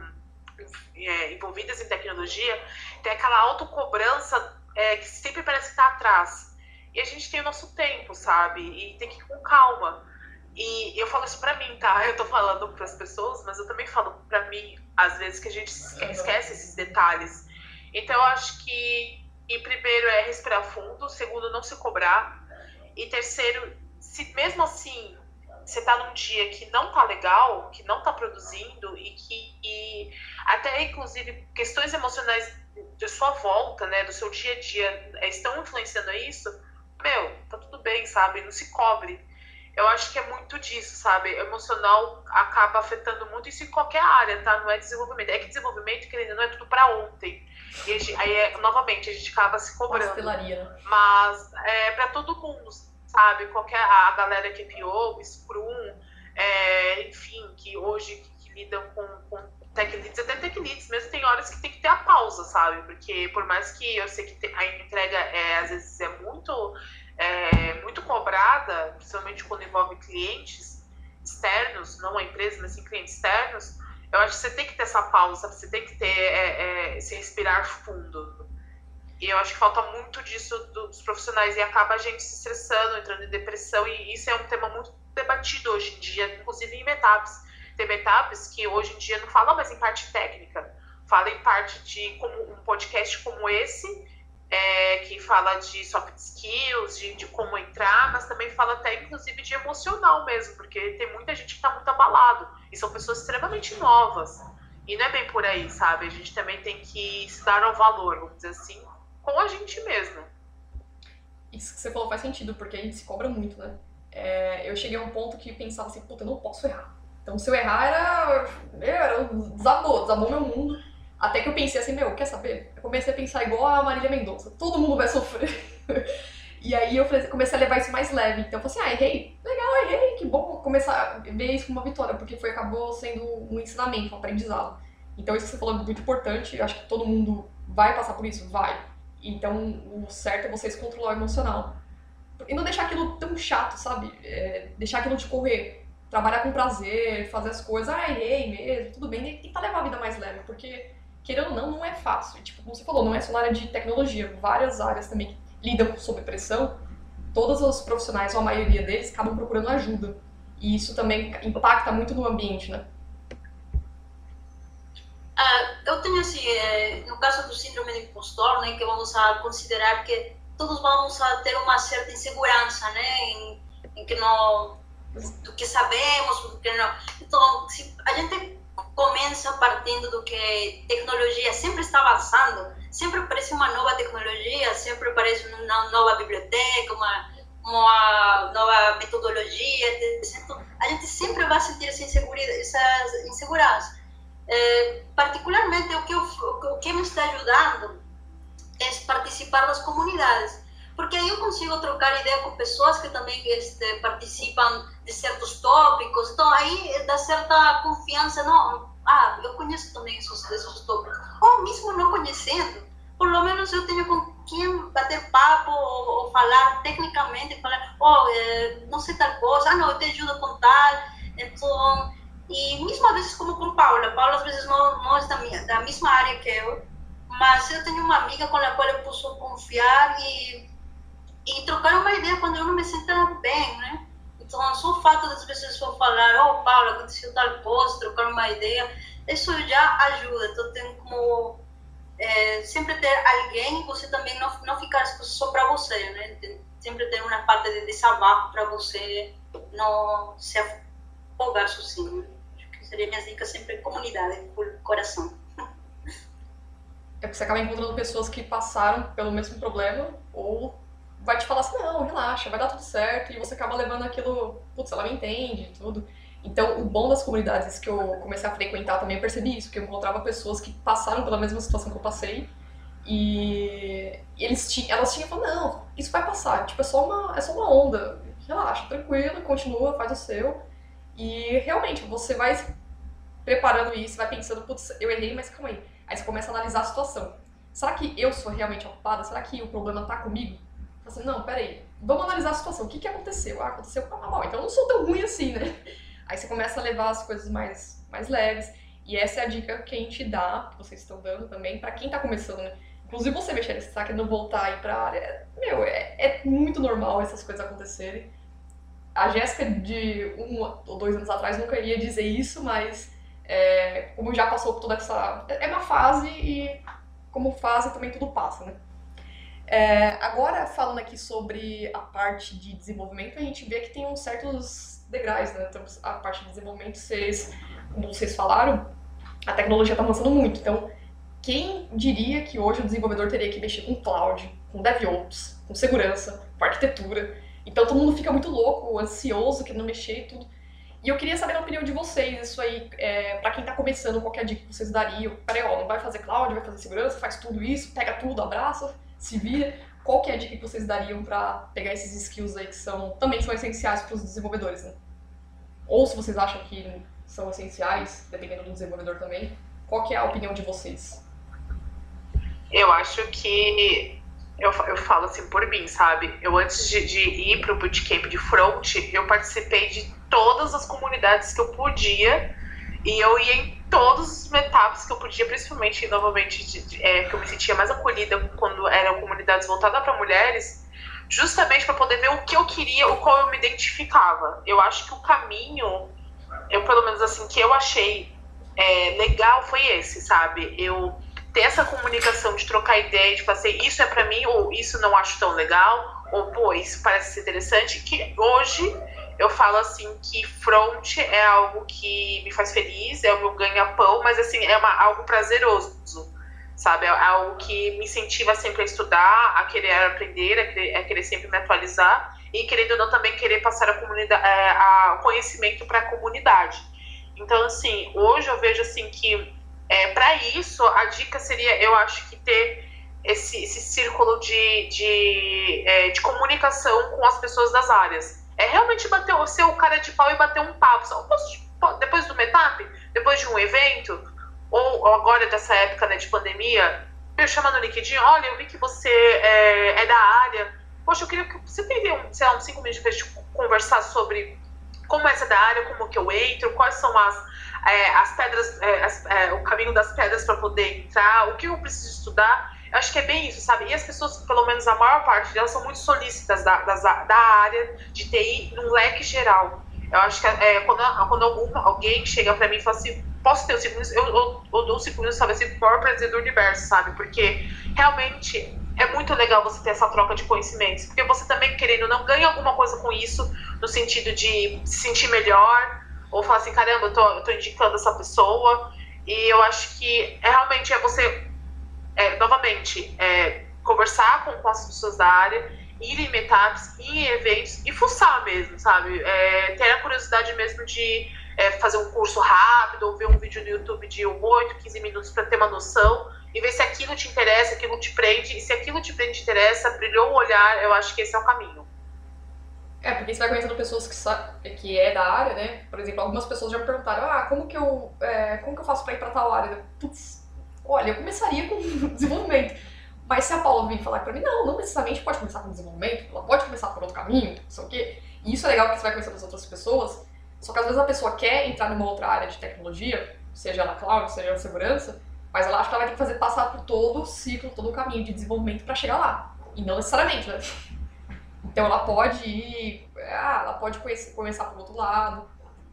é, envolvidas em tecnologia tem aquela autocobrança é, que sempre parece estar atrás. E a gente tem o nosso tempo, sabe? E tem que ir com calma. E eu falo isso pra mim, tá? Eu tô falando pras pessoas, mas eu também falo pra mim, às vezes, que a gente esquece esses detalhes. Então, eu acho que, em primeiro, é respirar fundo. Segundo, não se cobrar. E terceiro, se mesmo assim você tá num dia que não tá legal, que não tá produzindo e que e até inclusive questões emocionais de sua volta, né, do seu dia a dia, é, estão influenciando isso, meu, tá tudo bem, sabe? Não se cobre. Eu acho que é muito disso, sabe? O emocional acaba afetando muito isso em qualquer área, tá? Não é desenvolvimento. É que desenvolvimento, querendo, não é tudo para ontem. E gente, aí, é, novamente, a gente acaba se cobrando. Pastelaria, né? Mas é para todo mundo, sabe? Qualquer a galera que é PO, Scrum, é, enfim, que hoje que, que lidam com, com tech leads, até tech leads mesmo tem horas que tem que ter a pausa, sabe? Porque por mais que eu sei que a entrega é, às vezes é muito, é, muito cobrada, principalmente quando envolve clientes externos, não a empresa, mas sim clientes externos, eu acho que você tem que ter essa pausa, você tem que ter é, é, se respirar fundo. E eu acho que falta muito disso dos profissionais. E acaba a gente se estressando, entrando em depressão, e isso é um tema muito debatido hoje em dia, inclusive em meetups. Tem meetups que hoje em dia não falam mais em parte técnica, fala em parte de como um podcast como esse, é, que fala de soft skills, de, de, como entrar, mas também fala até inclusive de emocional mesmo, porque tem muita gente que está muito abalado e são pessoas extremamente novas. E não é bem por aí, sabe? A gente também tem que se dar ao valor, vamos dizer assim, com a gente mesmo. Isso que você falou faz sentido, porque a gente se cobra muito, né? É, eu cheguei a um ponto que pensava assim, puta, eu não posso errar. Então, se eu errar, era. era desabou, desabou meu mundo. Até que eu pensei assim, meu, quer saber? Eu comecei a pensar igual a Marília Mendonça, todo mundo vai sofrer. e aí eu comecei a levar isso mais leve. Então eu falei assim, ah, errei, legal, errei, que bom começar a ver isso como uma vitória, porque foi, acabou sendo um ensinamento, um aprendizado. Então isso que você falou é muito importante, eu acho que todo mundo vai passar por isso, vai. Então o certo é vocês controlar o emocional. E não deixar aquilo tão chato, sabe? É, deixar aquilo te correr trabalhar com prazer, fazer as coisas, ah, errei mesmo, tudo bem, tentar levar a vida mais leve, porque, querendo ou não, não é fácil. Tipo, como você falou, não é só na área de tecnologia, várias áreas também lidam sob pressão, todos os profissionais, ou a maioria deles, acabam procurando ajuda. E isso também impacta muito no ambiente, né? Ah, eu tenho assim, é, no caso do síndrome do impostor, né, que vamos a considerar que todos vamos a ter uma certa insegurança, né, em, em que não do que sabemos, do que não. Então, se a gente começa partindo do que tecnologia sempre está avançando, sempre aparece uma nova tecnologia, sempre aparece uma nova biblioteca, uma, uma nova metodologia, então, a gente sempre vai sentir essa insegurança. Essa insegurança. É, particularmente, o que, eu, o que me está ajudando é participar das comunidades porque aí eu consigo trocar ideia com pessoas que também este, participam de certos tópicos, então aí dá certa confiança, não, ah, eu conheço também esses, esses tópicos, ou mesmo não conhecendo, por lo menos eu tenho com quem bater papo ou, ou falar tecnicamente, falar, oh, é, não sei tal coisa, ah, não, eu te ajudo com tal, então, e mesmo às vezes como com Paula, Paula às vezes não, não é da, minha, da mesma área que eu, mas eu tenho uma amiga com a qual eu posso confiar e e trocar uma ideia quando eu não me sinto bem, né? Então, só o fato das pessoas for falar, oh, Paula, aconteceu tal coisa, trocar uma ideia, isso já ajuda. Então, tem como é, sempre ter alguém, você também não, não ficar só para você, né? Tem, sempre ter uma parte de desabafo para você não se afogar sozinho. Acho que seria minha dica sempre comunidade, por coração. É porque você acaba encontrando pessoas que passaram pelo mesmo problema ou vai te falar assim, não, relaxa, vai dar tudo certo, e você acaba levando aquilo, putz, ela me entende, tudo. Então, o bom das comunidades que eu comecei a frequentar também, eu percebi isso, que eu encontrava pessoas que passaram pela mesma situação que eu passei, e eles tinham, elas tinham falado, não, isso vai passar, tipo, é só uma, é só uma onda, relaxa, tranquilo, continua, faz o seu, e realmente, você vai preparando isso, vai pensando, putz, eu errei, mas calma aí. Aí você começa a analisar a situação. Será que eu sou realmente ocupada? Será que o problema tá comigo? Assim, não, peraí, vamos analisar a situação. O que, que aconteceu? Ah, aconteceu com mal, então eu não sou tão ruim assim, né? Aí você começa a levar as coisas mais, mais leves. E essa é a dica que a gente dá, que vocês estão dando também, para quem tá começando, né? Inclusive você, Michelle, você tá querendo voltar aí pra área. Meu, é, é muito normal essas coisas acontecerem. A Jéssica, de um ou dois anos atrás, nunca iria dizer isso, mas é, como já passou por toda essa. É uma fase e, como fase, também tudo passa, né? É, agora, falando aqui sobre a parte de desenvolvimento, a gente vê que tem uns certos degraus, né? Então, a parte de desenvolvimento, vocês, como vocês falaram, a tecnologia está avançando muito. Então, quem diria que hoje o desenvolvedor teria que mexer com cloud, com DevOps, com segurança, com arquitetura? Então todo mundo fica muito louco, ansioso, querendo mexer e tudo. E eu queria saber a opinião de vocês, isso aí, é, para quem está começando, qualquer dica que vocês dariam. Peraí, ó, não vai fazer cloud, vai fazer segurança, faz tudo isso, pega tudo, abraça, se vira. Qual que é a dica que vocês dariam para pegar esses skills aí que são também são essenciais para os desenvolvedores, né? Ou se vocês acham que são essenciais, dependendo do desenvolvedor também, qual que é a opinião de vocês? Eu acho que eu, eu falo assim por mim, sabe? Eu antes de, de ir para o bootcamp de front, eu participei de todas as comunidades que eu podia e eu ia em todos os meetups que eu podia, principalmente, novamente, de, de, é, que eu me sentia mais acolhida quando eram comunidades voltadas para mulheres, justamente para poder ver o que eu queria, o qual eu me identificava. Eu acho que o caminho, eu pelo menos assim, que eu achei é, legal foi esse, sabe? Eu ter essa comunicação de trocar ideia, de fazer isso é para mim, ou isso não acho tão legal, ou pô, isso parece ser interessante, que hoje eu falo assim que front é algo que me faz feliz, é o meu ganha-pão, mas assim, é uma, algo prazeroso, sabe? É algo que me incentiva sempre a estudar, a querer aprender, a querer, a querer sempre me atualizar e querendo ou não também querer passar a, comunidade, é, a conhecimento para a comunidade. Então, assim, hoje eu vejo assim que é, para isso, a dica seria, eu acho que ter esse, esse círculo de, de, é, de comunicação com as pessoas das áreas. É realmente bater, ser o cara de pau e bater um papo. Só, depois do meetup, depois de um evento, ou, agora dessa época né, de pandemia, eu chamo no LinkedIn, olha, eu vi que você é, é da área. Poxa, eu queria que você teria um, sei lá, uns cinco minutos pra gente conversar sobre como é essa da área, como que eu entro, quais são as, é, as pedras, é, as, é, o caminho das pedras para poder entrar, o que eu preciso estudar. Eu acho que é bem isso, sabe? E as pessoas, pelo menos a maior parte delas, são muito solícitas da, da área de TI num leque geral. Eu acho que é, quando, quando algum, alguém chega para mim e fala assim, posso ter o cinco eu, eu, eu dou o cinco minutos, sabe, assim, maior prazer do universo, sabe? Porque realmente é muito legal você ter essa troca de conhecimentos, porque você também, querendo não, ganha alguma coisa com isso, no sentido de se sentir melhor, ou falar assim, caramba, eu tô, eu tô indicando essa pessoa. E eu acho que é, realmente é você, é, novamente, é, conversar com, com as pessoas da área, ir em meetups, ir em eventos e fuçar mesmo, sabe? É, ter a curiosidade mesmo de é, fazer um curso rápido ou ver um vídeo no YouTube de 8, 15 minutos para ter uma noção e ver se aquilo te interessa, aquilo te prende. E se aquilo te prende, te interessa, brilhou o olhar, eu acho que esse é o caminho. É, porque você vai conhecendo pessoas que, sabe, que é da área, né? Por exemplo, algumas pessoas já me perguntaram, ah, como que eu, é, como que eu faço pra ir pra tal área? Putz, olha, eu começaria com desenvolvimento. Mas se a Paula vir falar pra mim, não, não necessariamente pode começar com desenvolvimento, ela pode começar por outro caminho, não sei o quê. E isso é legal porque você vai conhecendo as outras pessoas, só que às vezes a pessoa quer entrar numa outra área de tecnologia, seja na cloud, seja na segurança, mas ela acha que ela vai ter que fazer passar por todo o ciclo, todo o caminho de desenvolvimento para chegar lá. E não necessariamente, né? Então ela pode ir, ah, ela pode conhecer, começar por outro lado.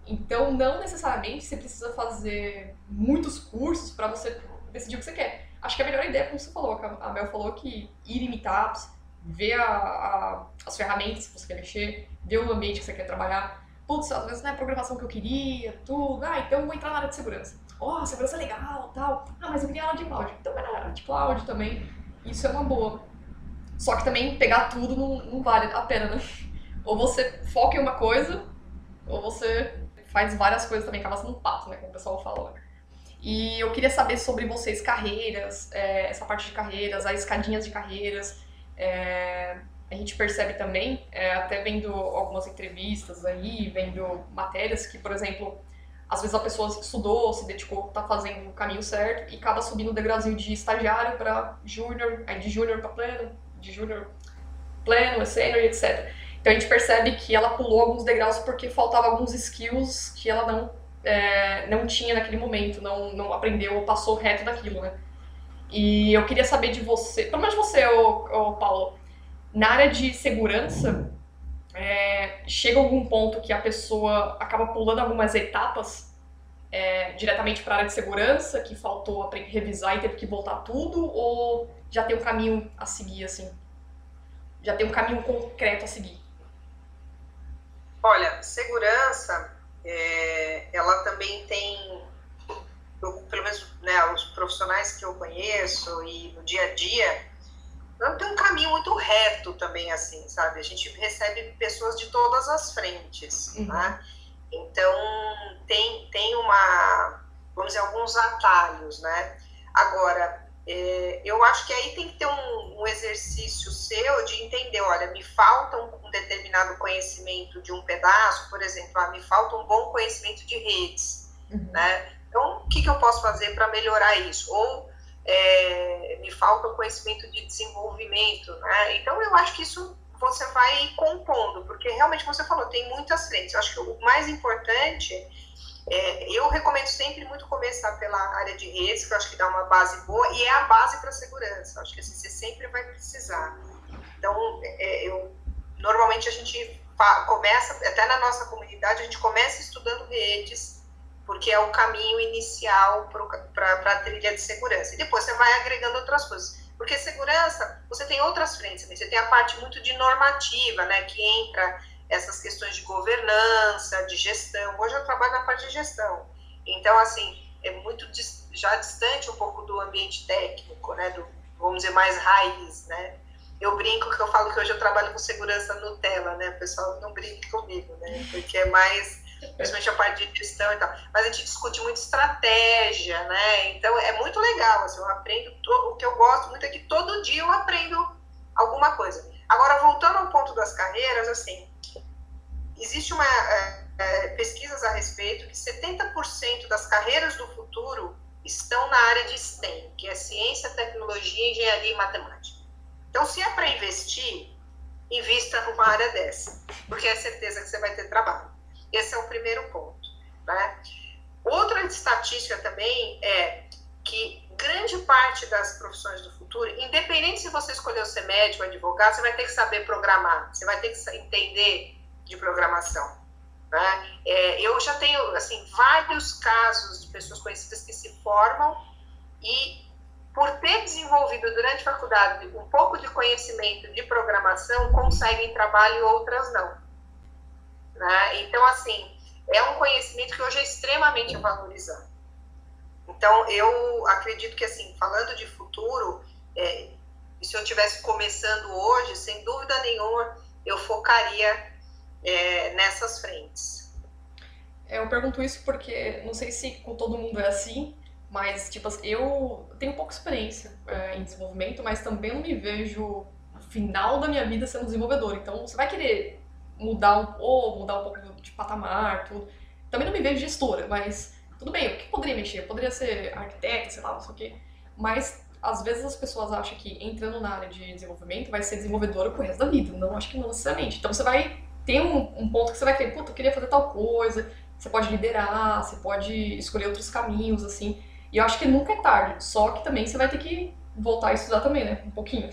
Então não necessariamente você precisa fazer muitos cursos para você decidir o que você quer. Acho que a melhor ideia, como você falou, a Mel falou que ir em meetups, ver a, a, as ferramentas que você quer mexer, ver o ambiente que você quer trabalhar. Putz, às vezes não é a programação que eu queria, tudo. Ah, então vou entrar na área de segurança. Oh, segurança é legal, tal. Ah, mas eu queria aula de cloud. Então vai na área de cloud também. Isso é uma boa. Só que também pegar tudo não, não vale a pena, né? Ou você foca em uma coisa, ou você faz várias coisas também, acaba sendo um pato, né? Como o pessoal fala. Né? E eu queria saber sobre vocês, carreiras, é, essa parte de carreiras, as escadinhas de carreiras. É, a gente percebe também, é, até vendo algumas entrevistas aí, vendo matérias que, por exemplo, às vezes a pessoa estudou, se dedicou, tá fazendo o caminho certo e acaba subindo o degrauzinho de estagiário para júnior, aí de júnior para pleno, de júnior pleno, sênior etc. Então a gente percebe que ela pulou alguns degraus porque faltava alguns skills que ela não, é, não tinha naquele momento, não, não aprendeu ou passou reto daquilo, né? E eu queria saber de você, pelo menos você, ô, ô Paulo, na área de segurança, é, chega algum ponto que a pessoa acaba pulando algumas etapas é, diretamente para a área de segurança, que faltou revisar e teve que voltar tudo, ou já tem um caminho a seguir, assim? Já tem um caminho concreto a seguir? Olha, segurança, é, ela também tem eu, pelo menos né, os profissionais que eu conheço e no dia a dia, não tem um caminho muito reto também, assim, sabe? A gente recebe pessoas de todas as frentes, uhum. né? Então, tem, tem uma, vamos dizer, alguns atalhos, né? Agora, é, eu acho que aí tem que ter um, um, exercício seu de entender, olha, me falta um, um, determinado conhecimento de um pedaço, por exemplo, ah, me falta um bom conhecimento de redes, uhum. né? Então, o que, que eu posso fazer para melhorar isso? Ou é, me falta o conhecimento de desenvolvimento, né? Então, eu acho que isso você vai compondo, porque realmente você falou, tem muitas frentes. Eu acho que o mais importante, é, eu recomendo sempre muito começar pela área de redes, que eu acho que dá uma base boa, e é a base para segurança. Acho que assim, você sempre vai precisar. Então, é, eu, normalmente a gente começa, até na nossa comunidade, a gente começa estudando redes, porque é o caminho inicial para a trilha de segurança. E depois você vai agregando outras coisas. Porque segurança, você tem outras frentes, né? você tem a parte muito de normativa, né, que entra essas questões de governança, de gestão. Hoje eu trabalho na parte de gestão. Então, assim, é muito já distante um pouco do ambiente técnico, né, do, vamos dizer, mais raiz, né. Eu brinco que eu falo que hoje eu trabalho com segurança Nutella, né, o pessoal não brinque comigo, né, porque é mais principalmente a parte de gestão e tal. Mas a gente discute muito estratégia, né? Então é muito legal, assim, eu aprendo, o que eu gosto muito é que todo dia eu aprendo alguma coisa. Agora, voltando ao ponto das carreiras, assim, existe uma é, é, pesquisas a respeito que 70% das carreiras do futuro estão na área de STEM, que é ciência, tecnologia, engenharia e matemática. Então, se é para investir, invista numa área dessa, porque é certeza que você vai ter trabalho. Esse é o primeiro ponto. Né? Outra estatística também é que grande parte das profissões do futuro, independente se você escolheu ser médico ou advogado, você vai ter que saber programar, você vai ter que entender de programação. Né? É, eu já tenho assim vários casos de pessoas conhecidas que se formam e por ter desenvolvido durante a faculdade um pouco de conhecimento de programação conseguem trabalho e outras não. Né? Então, assim, é um conhecimento que hoje é extremamente valorizado. Então, eu acredito que, assim, falando de futuro, é, se eu estivesse começando hoje, sem dúvida nenhuma, eu focaria é, nessas frentes. É, eu pergunto isso porque, não sei se com todo mundo é assim, mas, tipo, eu tenho pouca experiência é, em desenvolvimento, mas também não me vejo no final da minha vida sendo desenvolvedor. Então, você vai querer mudar um pouco, mudar um pouco de patamar, tudo. Também não me vejo gestora, mas tudo bem, o que poderia mexer? Poderia ser arquiteta, sei lá, não sei o quê. Mas às vezes as pessoas acham que entrando na área de desenvolvimento vai ser desenvolvedora pro resto da vida. Não, acho que não necessariamente. Então você vai ter um, um ponto que você vai querer, puta, eu queria fazer tal coisa. Você pode liderar, você pode escolher outros caminhos, assim. E eu acho que nunca é tarde. Só que também você vai ter que voltar a estudar também, né? Um pouquinho.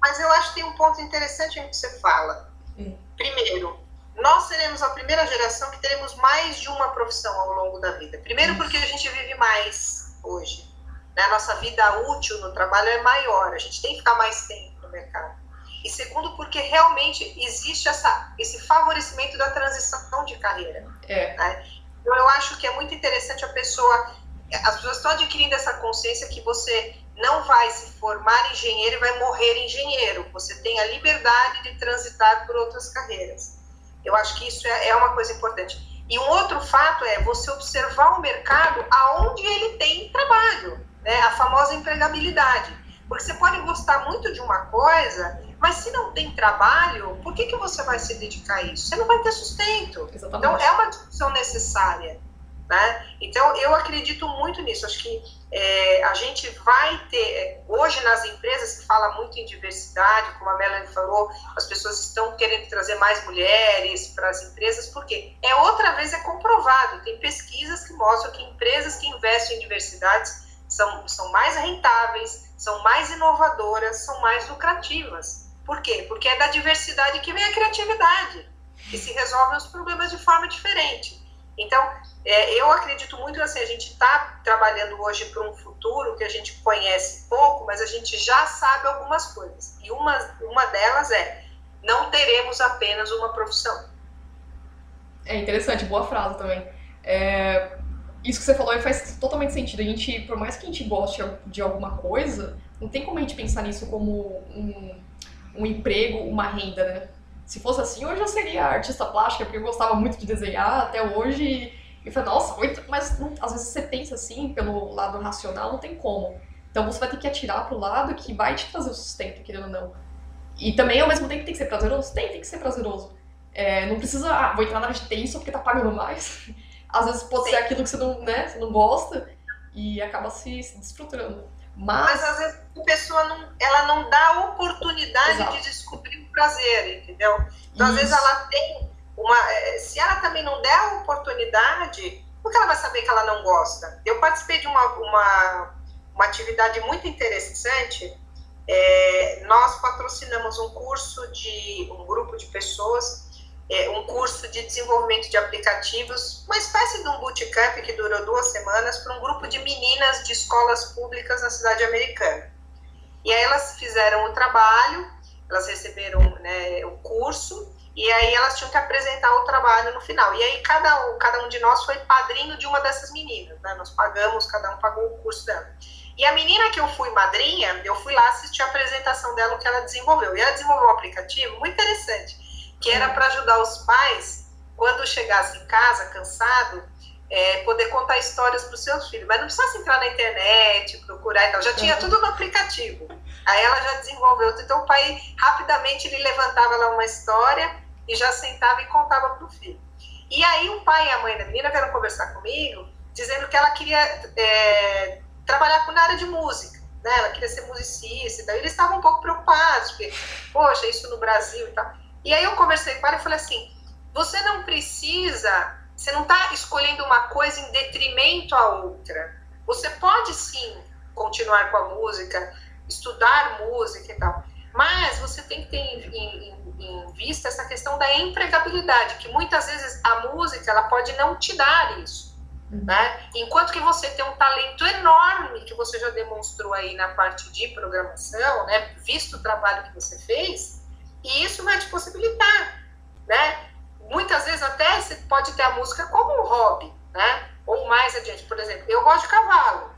Mas eu acho que tem um ponto interessante em que você fala. Hum. Primeiro, nós seremos a primeira geração que teremos mais de uma profissão ao longo da vida. Primeiro, porque a gente vive mais hoje. Né? A nossa vida útil no trabalho é maior, a gente tem que ficar mais tempo no mercado. E segundo, porque realmente existe essa, esse favorecimento da transição de carreira. É. Né? Então, eu acho que é muito interessante a pessoa. As pessoas estão adquirindo essa consciência que você não vai se formar engenheiro e vai morrer engenheiro. Você tem a liberdade de transitar por outras carreiras. Eu acho que isso é, é uma coisa importante. E um outro fato é você observar o mercado aonde ele tem trabalho, né? a famosa empregabilidade. Porque você pode gostar muito de uma coisa, mas se não tem trabalho, por que, que você vai se dedicar a isso? Você não vai ter sustento. Exatamente. Então, é uma discussão necessária. Né? Então, eu acredito muito nisso. Acho que é, a gente vai ter. Hoje, nas empresas, se fala muito em diversidade, como a Melanie falou, as pessoas estão querendo trazer mais mulheres para as empresas, porque é outra vez é comprovado. Tem pesquisas que mostram que empresas que investem em diversidade são, são mais rentáveis, são mais inovadoras, são mais lucrativas. Por quê? Porque é da diversidade que vem a criatividade, que se resolvem os problemas de forma diferente. Então, é, eu acredito muito assim, a gente está trabalhando hoje para um futuro que a gente conhece pouco, mas a gente já sabe algumas coisas. E uma, uma delas é, não teremos apenas uma profissão. É interessante, boa frase também. É, isso que você falou faz totalmente sentido. A gente, por mais que a gente goste de alguma coisa, não tem como a gente pensar nisso como um, um emprego, uma renda, né? Se fosse assim, eu já seria artista plástica, porque eu gostava muito de desenhar até hoje. E eu falei, nossa, mas não, às vezes você pensa assim, pelo lado racional, não tem como. Então você vai ter que atirar pro lado que vai te trazer o sustento, querendo ou não. E também, ao mesmo tempo, tem que ser prazeroso? Tem, tem que ser prazeroso. É, não precisa, ah, vou entrar na TI só porque tá pagando mais. Às vezes pode Sim. ser aquilo que você não, né, você não gosta e acaba se, se desfrutando. Mas... Mas às vezes a pessoa não, ela não dá a oportunidade Exato. de descobrir o prazer, entendeu? Então, Isso. às vezes ela tem uma. Eh, se ela também não der a oportunidade, porque ela vai saber que ela não gosta? Eu participei de uma, uma, uma atividade muito interessante. É, nós patrocinamos um curso de um grupo de pessoas é, um curso de desenvolvimento de aplicativos, uma espécie de um bootcamp que durou duas semanas para um grupo de meninas de escolas públicas na cidade americana. E aí elas fizeram o trabalho, elas receberam né, o curso, e aí elas tinham que apresentar o trabalho no final. E aí cada um, cada um de nós foi padrinho de uma dessas meninas, né? Nós pagamos, cada um pagou o curso dela. E a menina que eu fui madrinha, eu fui lá assistir a apresentação dela, o que ela desenvolveu. E ela desenvolveu um aplicativo muito interessante que era para ajudar os pais, quando chegasse em casa cansado, é, poder contar histórias para os seus filhos. Mas não precisasse entrar na internet, procurar e tal. Já tinha tudo no aplicativo. Aí ela já desenvolveu. Então o pai rapidamente ele levantava lá uma história e já sentava e contava para o filho. E aí o pai e a mãe da menina vieram conversar comigo, dizendo que ela queria é, trabalhar na área de música. Né? Ela queria ser musicista e tal. E eles estavam um pouco preocupados, porque, poxa, isso no Brasil e tal. E aí eu conversei com ela e falei assim: você não precisa, você não está escolhendo uma coisa em detrimento à outra. Você pode sim continuar com a música, estudar música e tal, mas você tem que ter em, em, em vista essa questão da empregabilidade, que muitas vezes a música ela pode não te dar isso. Uhum. Né? Enquanto que você tem um talento enorme que você já demonstrou aí na parte de programação, né? visto o trabalho que você fez, e isso vai te possibilitar, né? Muitas vezes até você pode ter a música como um hobby, né? Ou mais adiante, por exemplo, eu gosto de cavalo.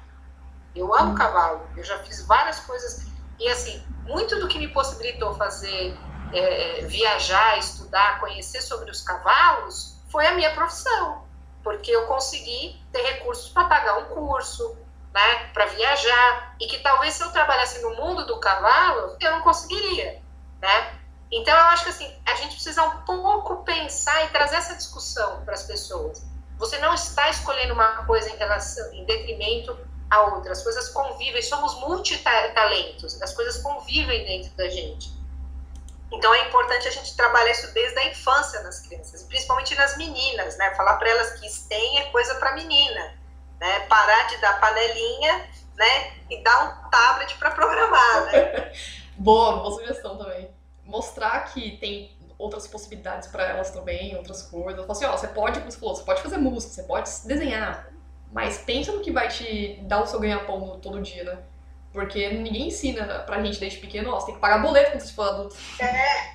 Eu amo uhum. cavalo. Eu já fiz várias coisas. E assim, muito do que me possibilitou fazer é, viajar, estudar, conhecer sobre os cavalos foi a minha profissão. Porque eu consegui ter recursos para pagar um curso, né, para viajar, e que talvez se eu trabalhasse no mundo do cavalo, eu não conseguiria, né? Então, eu acho que assim, a gente precisa um pouco pensar e trazer essa discussão para as pessoas. Você não está escolhendo uma coisa em relação, em detrimento a outra. As coisas convivem, somos multitalentos, as coisas convivem dentro da gente. Então é importante a gente trabalhar isso desde a infância nas crianças, principalmente nas meninas, né? Falar para elas que STEM é coisa para menina, né? Parar de dar panelinha, né? E dar um tablet para programar, né? boa, boa sugestão também mostrar que tem outras possibilidades para elas também, outras coisas. Falar assim, ó, você pode, como você falou, você pode fazer música, você pode desenhar, mas pensa no que vai te dar o seu ganha-pão todo dia, né? Porque ninguém ensina pra gente desde pequeno, ó, você tem que pagar boleto quando você for adulto. É.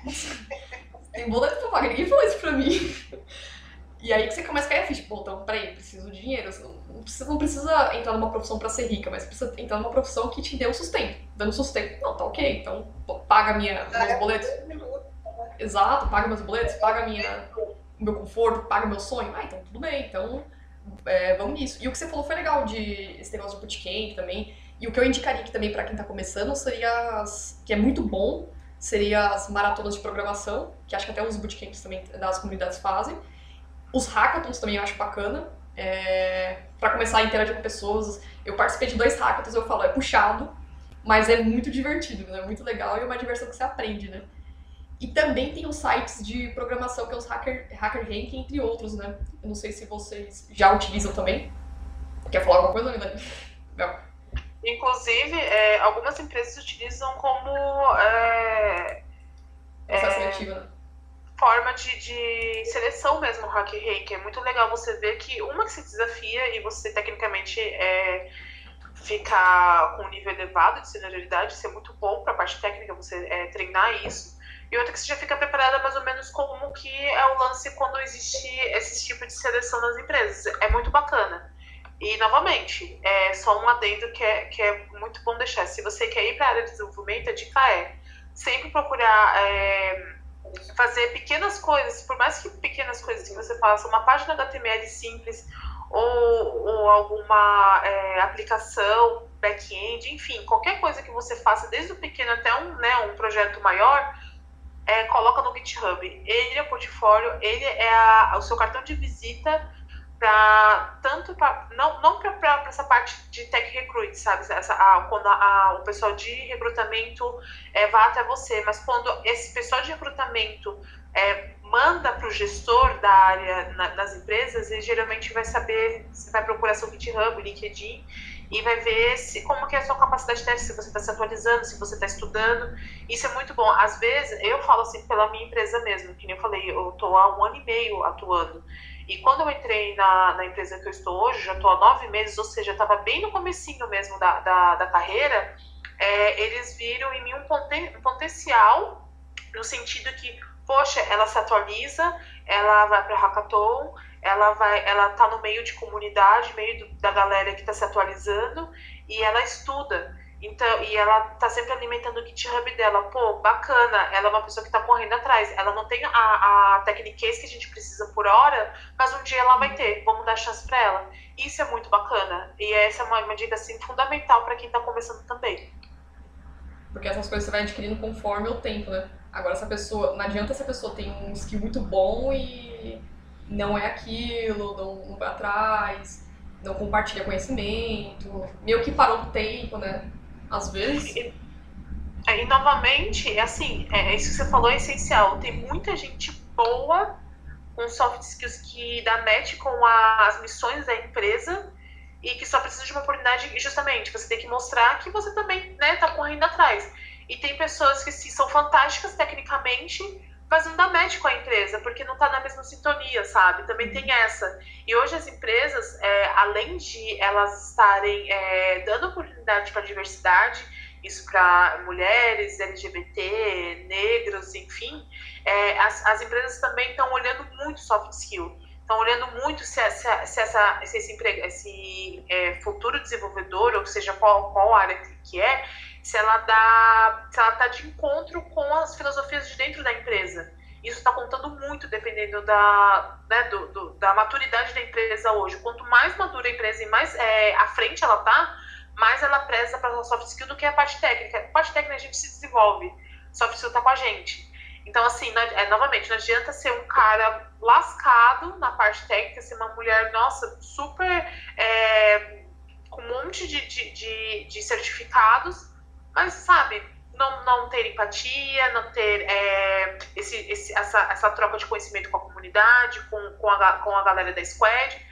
tem boleto pra pagar, ninguém falou isso pra mim. E aí que você começa a cair a ficha, pô, então, peraí, preciso de dinheiro. Você não precisa, entrar numa profissão para ser rica, mas precisa entrar numa profissão que te dê um sustento. Dando sustento, não, tá ok, então paga minha, meus boletos. Exato, paga meus boletos, paga minha, meu conforto, paga meu sonho. Ah, então tudo bem, então é, vamos nisso. E o que você falou foi legal, de esse negócio de bootcamp também. E o que eu indicaria aqui também para quem tá começando seria, as, que é muito bom, seria as maratonas de programação, que acho que até os bootcamps também das comunidades fazem os hackathons também eu acho bacana. É, para começar a interagir com pessoas. Eu participei de dois hackathons, eu falo, é puxado, mas é muito divertido, né? Muito legal e é uma diversão que você aprende, né? E também tem os sites de programação, que é os Hacker, Hacker Rank, entre outros, né? Eu não sei se vocês já utilizam também. Quer falar alguma coisa, Milene? Não. Inclusive, é, algumas empresas utilizam como. É, é, seletivo, né? forma de, de seleção mesmo, Hack Reiki. É muito legal você ver que uma que se desafia e você tecnicamente é, ficar com um nível elevado de senioridade, isso é muito bom para a parte técnica, você é, treinar isso. E outra que você já fica preparada mais ou menos como que é o lance quando existe esse tipo de seleção nas empresas. É muito bacana. E, novamente, é só um adendo que é, que é muito bom deixar. Se você quer ir para a área de desenvolvimento, a dica é sempre procurar é, fazer pequenas coisas, por mais que pequenas coisas que você faça, uma página HTML simples ou, ou alguma é, aplicação back-end, enfim, qualquer coisa que você faça, desde o pequeno até um, né, um projeto maior, é, coloca no GitHub. Ele é o portfólio, ele é a, o seu cartão de visita para tanto para não não para essa parte de tech recruit sabe essa a, quando a, o pessoal de recrutamento é, vá até você mas quando esse pessoal de recrutamento é, manda para o gestor da área na, das empresas ele geralmente vai saber você vai procurar seu GitHub LinkedIn e vai ver se, como que é a sua capacidade de teste, se você está se atualizando, se você está estudando. Isso é muito bom. Às vezes, eu falo assim pela minha empresa mesmo, que nem eu falei, eu estou há um ano e meio atuando. E quando eu entrei na, na empresa que eu estou hoje, já estou há nove meses, ou seja, estava bem no comecinho mesmo da, da, da carreira, é, eles viram em mim um, um potencial no sentido que, poxa, ela se atualiza, ela vai para hackathon, ela vai, ela tá no meio de comunidade, meio do, da galera que está se atualizando e ela estuda. Então, e ela tá sempre alimentando o GitHub dela. Pô, bacana, ela é uma pessoa que tá correndo atrás. Ela não tem a, a tecniquez que a gente precisa por hora, mas um dia ela vai ter. Vamos dar chance para ela. Isso é muito bacana. E essa é uma, uma dica assim, fundamental para quem tá começando também. Porque essas coisas você vai adquirindo conforme o tempo, né? Agora, essa pessoa. Não adianta essa pessoa tem um skill muito bom e não é aquilo, não, não vai atrás, não compartilha conhecimento, meio que parou no tempo, né? às vezes. E, e novamente, é assim, é, isso que você falou é essencial. Tem muita gente boa com soft skills que dá match com a, as missões da empresa e que só precisa de uma oportunidade justamente você tem que mostrar que você também né, tá correndo atrás. E tem pessoas que sim, são fantásticas tecnicamente, mas não dá match com a empresa, porque não está na mesma sintonia, sabe? Também tem essa. E hoje as empresas, é, além de elas estarem é, dando oportunidade para a diversidade, isso para mulheres, LGBT, negros, enfim, é, as, as empresas também estão olhando muito soft skill. Estão olhando muito se, se, se, essa, se esse, emprego, esse é, futuro desenvolvedor, ou seja, qual, qual área que é, se ela dá, se ela está de encontro com as filosofias de dentro da empresa. Isso está contando muito dependendo da, né, do, do, da maturidade da empresa hoje. Quanto mais madura a empresa e mais é, à frente ela está, mais ela preza para a soft skill do que a parte técnica. A parte técnica a gente se desenvolve, soft skill está com a gente. Então, assim, não, é, novamente, não adianta ser um cara lascado na parte técnica, ser uma mulher, nossa, super. É, com um monte de, de, de, de certificados, mas, sabe, não, não ter empatia, não ter é, esse, esse, essa, essa troca de conhecimento com a comunidade, com, com, a, com a galera da squad,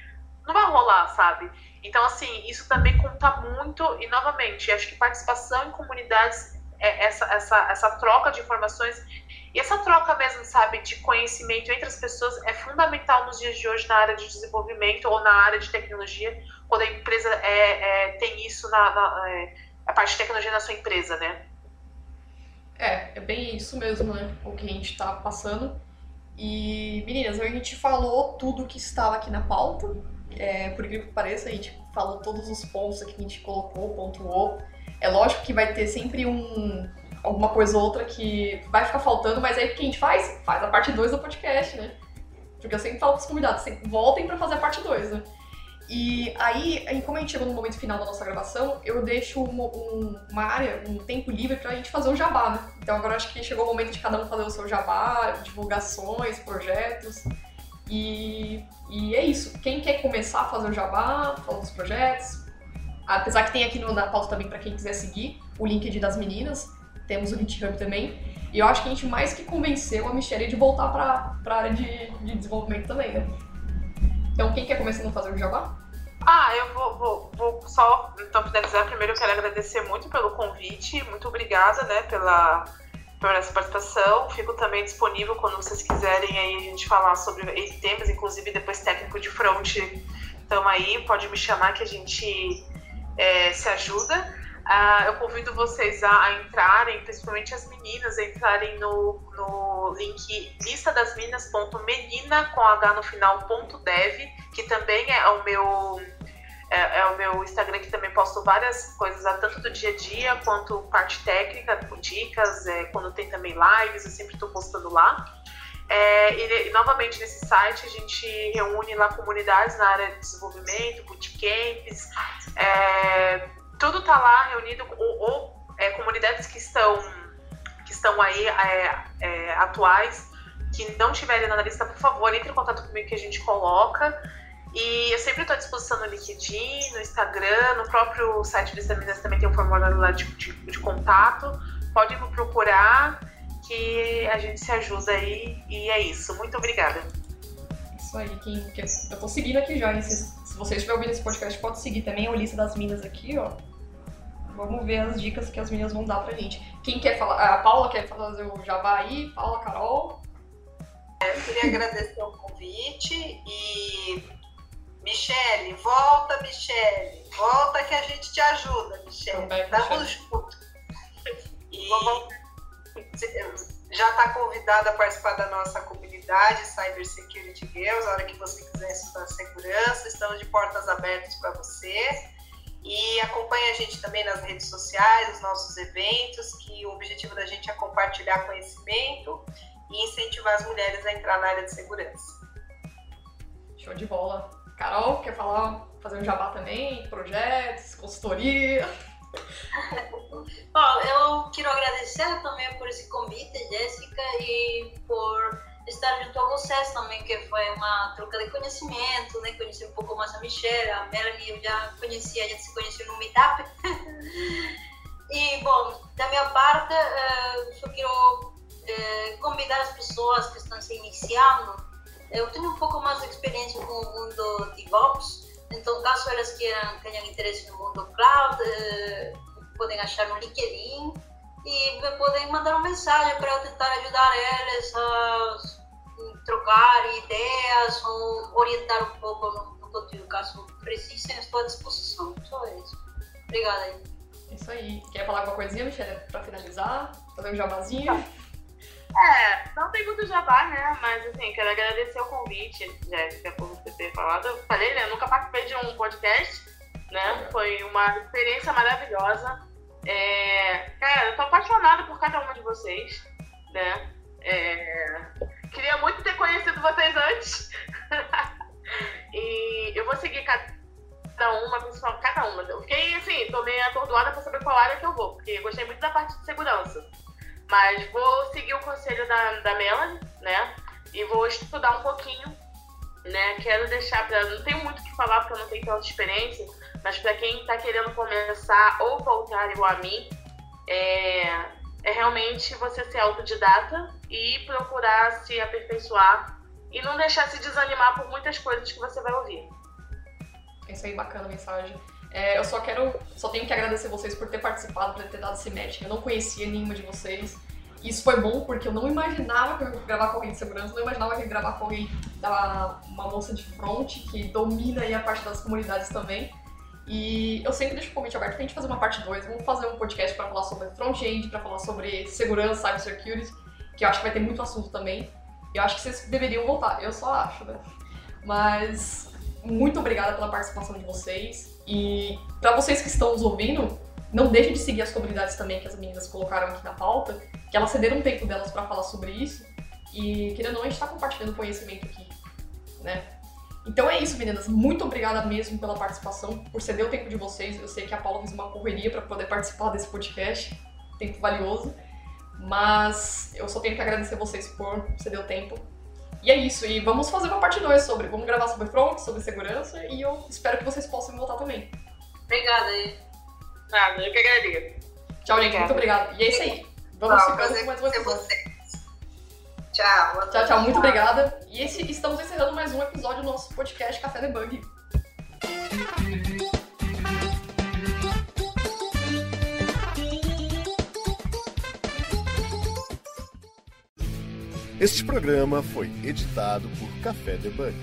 não vai rolar, sabe? Então, assim, isso também conta muito, e novamente, acho que participação em comunidades, é essa, essa, essa troca de informações e essa troca mesmo, sabe, de conhecimento entre as pessoas é fundamental nos dias de hoje na área de desenvolvimento ou na área de tecnologia, quando a empresa é, é tem isso na, na é, a parte de tecnologia na sua empresa, né? É, é bem isso mesmo, né? O que a gente tá passando. E, meninas, a gente falou tudo que estava aqui na pauta. É, por incrível que pareça, a gente falou todos os pontos que a gente colocou, pontuou. É lógico que vai ter sempre um alguma coisa ou outra que vai ficar faltando, mas aí o que a gente faz? Faz a parte 2 do podcast, né? Porque eu sempre falo pros convidados, voltem para fazer a parte 2, né? E aí, como a gente chegou no momento final da nossa gravação, eu deixo uma, um, uma área, um tempo livre pra gente fazer o jabá, né? Então agora acho que chegou o momento de cada um fazer o seu jabá, divulgações, projetos. E, e é isso. Quem quer começar a fazer o jabá, falar dos projetos, apesar que tem aqui no, na pauta também para quem quiser seguir o LinkedIn das meninas, temos o GitHub também. E eu acho que a gente mais que convenceu a Michelle de voltar para a área de, de desenvolvimento também, né? Então, quem quer começar a fazer o jabá? Ah, eu vou, vou, vou, só então finalizar. Primeiro, eu quero agradecer muito pelo convite. Muito obrigada, né, pela, por essa participação. Fico também disponível quando vocês quiserem aí a gente falar sobre temas, inclusive depois técnico de front. Então aí, pode me chamar que a gente é, se ajuda. Uh, eu convido vocês a, a, entrarem, principalmente as meninas, a entrarem no, no link listadasminas.menina com H no final, ponto dev, que também é o meu é, é, o meu Instagram que também posto várias coisas, tanto do dia a dia quanto parte técnica, dicas, é, quando tem também lives, eu sempre estou postando lá. É, e, e, novamente nesse site a gente reúne lá comunidades na área de desenvolvimento, bootcamps, é, tudo está lá reunido, ou, ou é, comunidades que estão, que estão aí é, é, atuais, que não tiverem na lista, por favor, entre em contato comigo que a gente coloca. E eu sempre estou à disposição no LinkedIn, no Instagram, no próprio site do Estaminas também tem um formulário lá de, de, de contato. Pode me procurar que a gente se ajuda aí. E é isso. Muito obrigada. Isso aí, quem, eu tô seguindo aqui já. Se, se você estiver ouvindo esse podcast, pode seguir também a lista das minas aqui, ó. Vamos ver as dicas que as meninas vão dar pra gente. Quem quer falar? A Paula quer fazer o Java aí? Paula, Carol? Eu queria agradecer o convite e Michele, volta, Michele. Volta que a gente te ajuda, Michele. Estamos juntos. E já está convidada a participar da nossa comunidade Cyber Security Girls. A hora que você quiser estudar segurança, estamos de portas abertas para você. E acompanhe a gente também nas redes sociais, os nossos eventos, que o objetivo da gente é compartilhar conhecimento e incentivar as mulheres a entrar na área de segurança. Show de bola. Carol, quer falar, fazer um jabá também? Projetos, consultoria? Bom, eu quero agradecer também por esse convite, Jéssica, e por estar junto a vocês também, que foi uma troca de conhecimento, né? Conhecer um pouco mais a Michelle, a Melanie eu já conhecia, a gente se conheceu no Meetup. e, bom, da minha parte, eu só quero convidar as pessoas que estão se iniciando eu tenho um pouco mais de experiência com o mundo DevOps, então caso elas queiram, tenham interesse no mundo cloud, eh, podem achar no LinkedIn e podem mandar uma mensagem para eu tentar ajudar elas a trocar ideias ou orientar um pouco no, no conteúdo, caso precisem, estou à disposição. Só isso. Obrigada aí. Isso aí. Quer falar alguma coisinha, Michelle, para finalizar? Fazer um jabazinho? É, não tem muito jabá, né? Mas assim, quero agradecer o convite, Jéssica, por você ter falado. Eu falei, né? Eu nunca participei de um podcast, né? Foi uma experiência maravilhosa. É, cara, eu tô apaixonada por cada uma de vocês, né? É, queria muito ter conhecido vocês antes. e eu vou seguir cada uma, pessoal, cada uma. Eu fiquei assim, tô meio atordoada pra saber qual área que eu vou, porque gostei muito da parte de segurança. Mas vou seguir o conselho da, da Melanie, né? E vou estudar um pouquinho, né? Quero deixar para. Não tenho muito o que falar porque eu não tenho tanta experiência, mas para quem está querendo começar ou voltar igual a mim, é, é realmente você ser autodidata e procurar se aperfeiçoar e não deixar se desanimar por muitas coisas que você vai ouvir. Isso aí, bacana a mensagem. É, eu só quero, só tenho que agradecer vocês por ter participado, por ter dado esse match. Eu não conhecia nenhuma de vocês. Isso foi bom porque eu não imaginava que eu ia gravar com alguém de segurança, não imaginava que eu ia gravar com alguém da uma moça de front que domina aí a parte das comunidades também. E eu sempre deixo o convite aberto pra gente fazer uma parte 2. Vamos fazer um podcast para falar sobre front-end, para falar sobre segurança, cybersecurity, que eu acho que vai ter muito assunto também. Eu acho que vocês deveriam voltar, eu só acho, né? Mas muito obrigada pela participação de vocês. E para vocês que estão nos ouvindo, não deixem de seguir as comunidades também que as meninas colocaram aqui na pauta, que elas cederam um tempo delas para falar sobre isso. E querendo ou não, a gente está compartilhando conhecimento aqui, né? Então é isso, meninas. Muito obrigada mesmo pela participação, por ceder o tempo de vocês. Eu sei que a Paula fez uma correria para poder participar desse podcast, tempo valioso. Mas eu só tenho que agradecer vocês por ceder o tempo e é isso, e vamos fazer uma parte 2 sobre. Vamos gravar sobre front, sobre segurança, e eu espero que vocês possam voltar também. Obrigada aí. Nada, eu que agradeço. Tchau, gente, muito obrigada. E é isso aí. Vamos tchau, ficando com mais um episódio. Tchau. Tchau, tchau, muito obrigada. E esse, estamos encerrando mais um episódio do nosso podcast Café Debug. Este programa foi editado por Café Debug.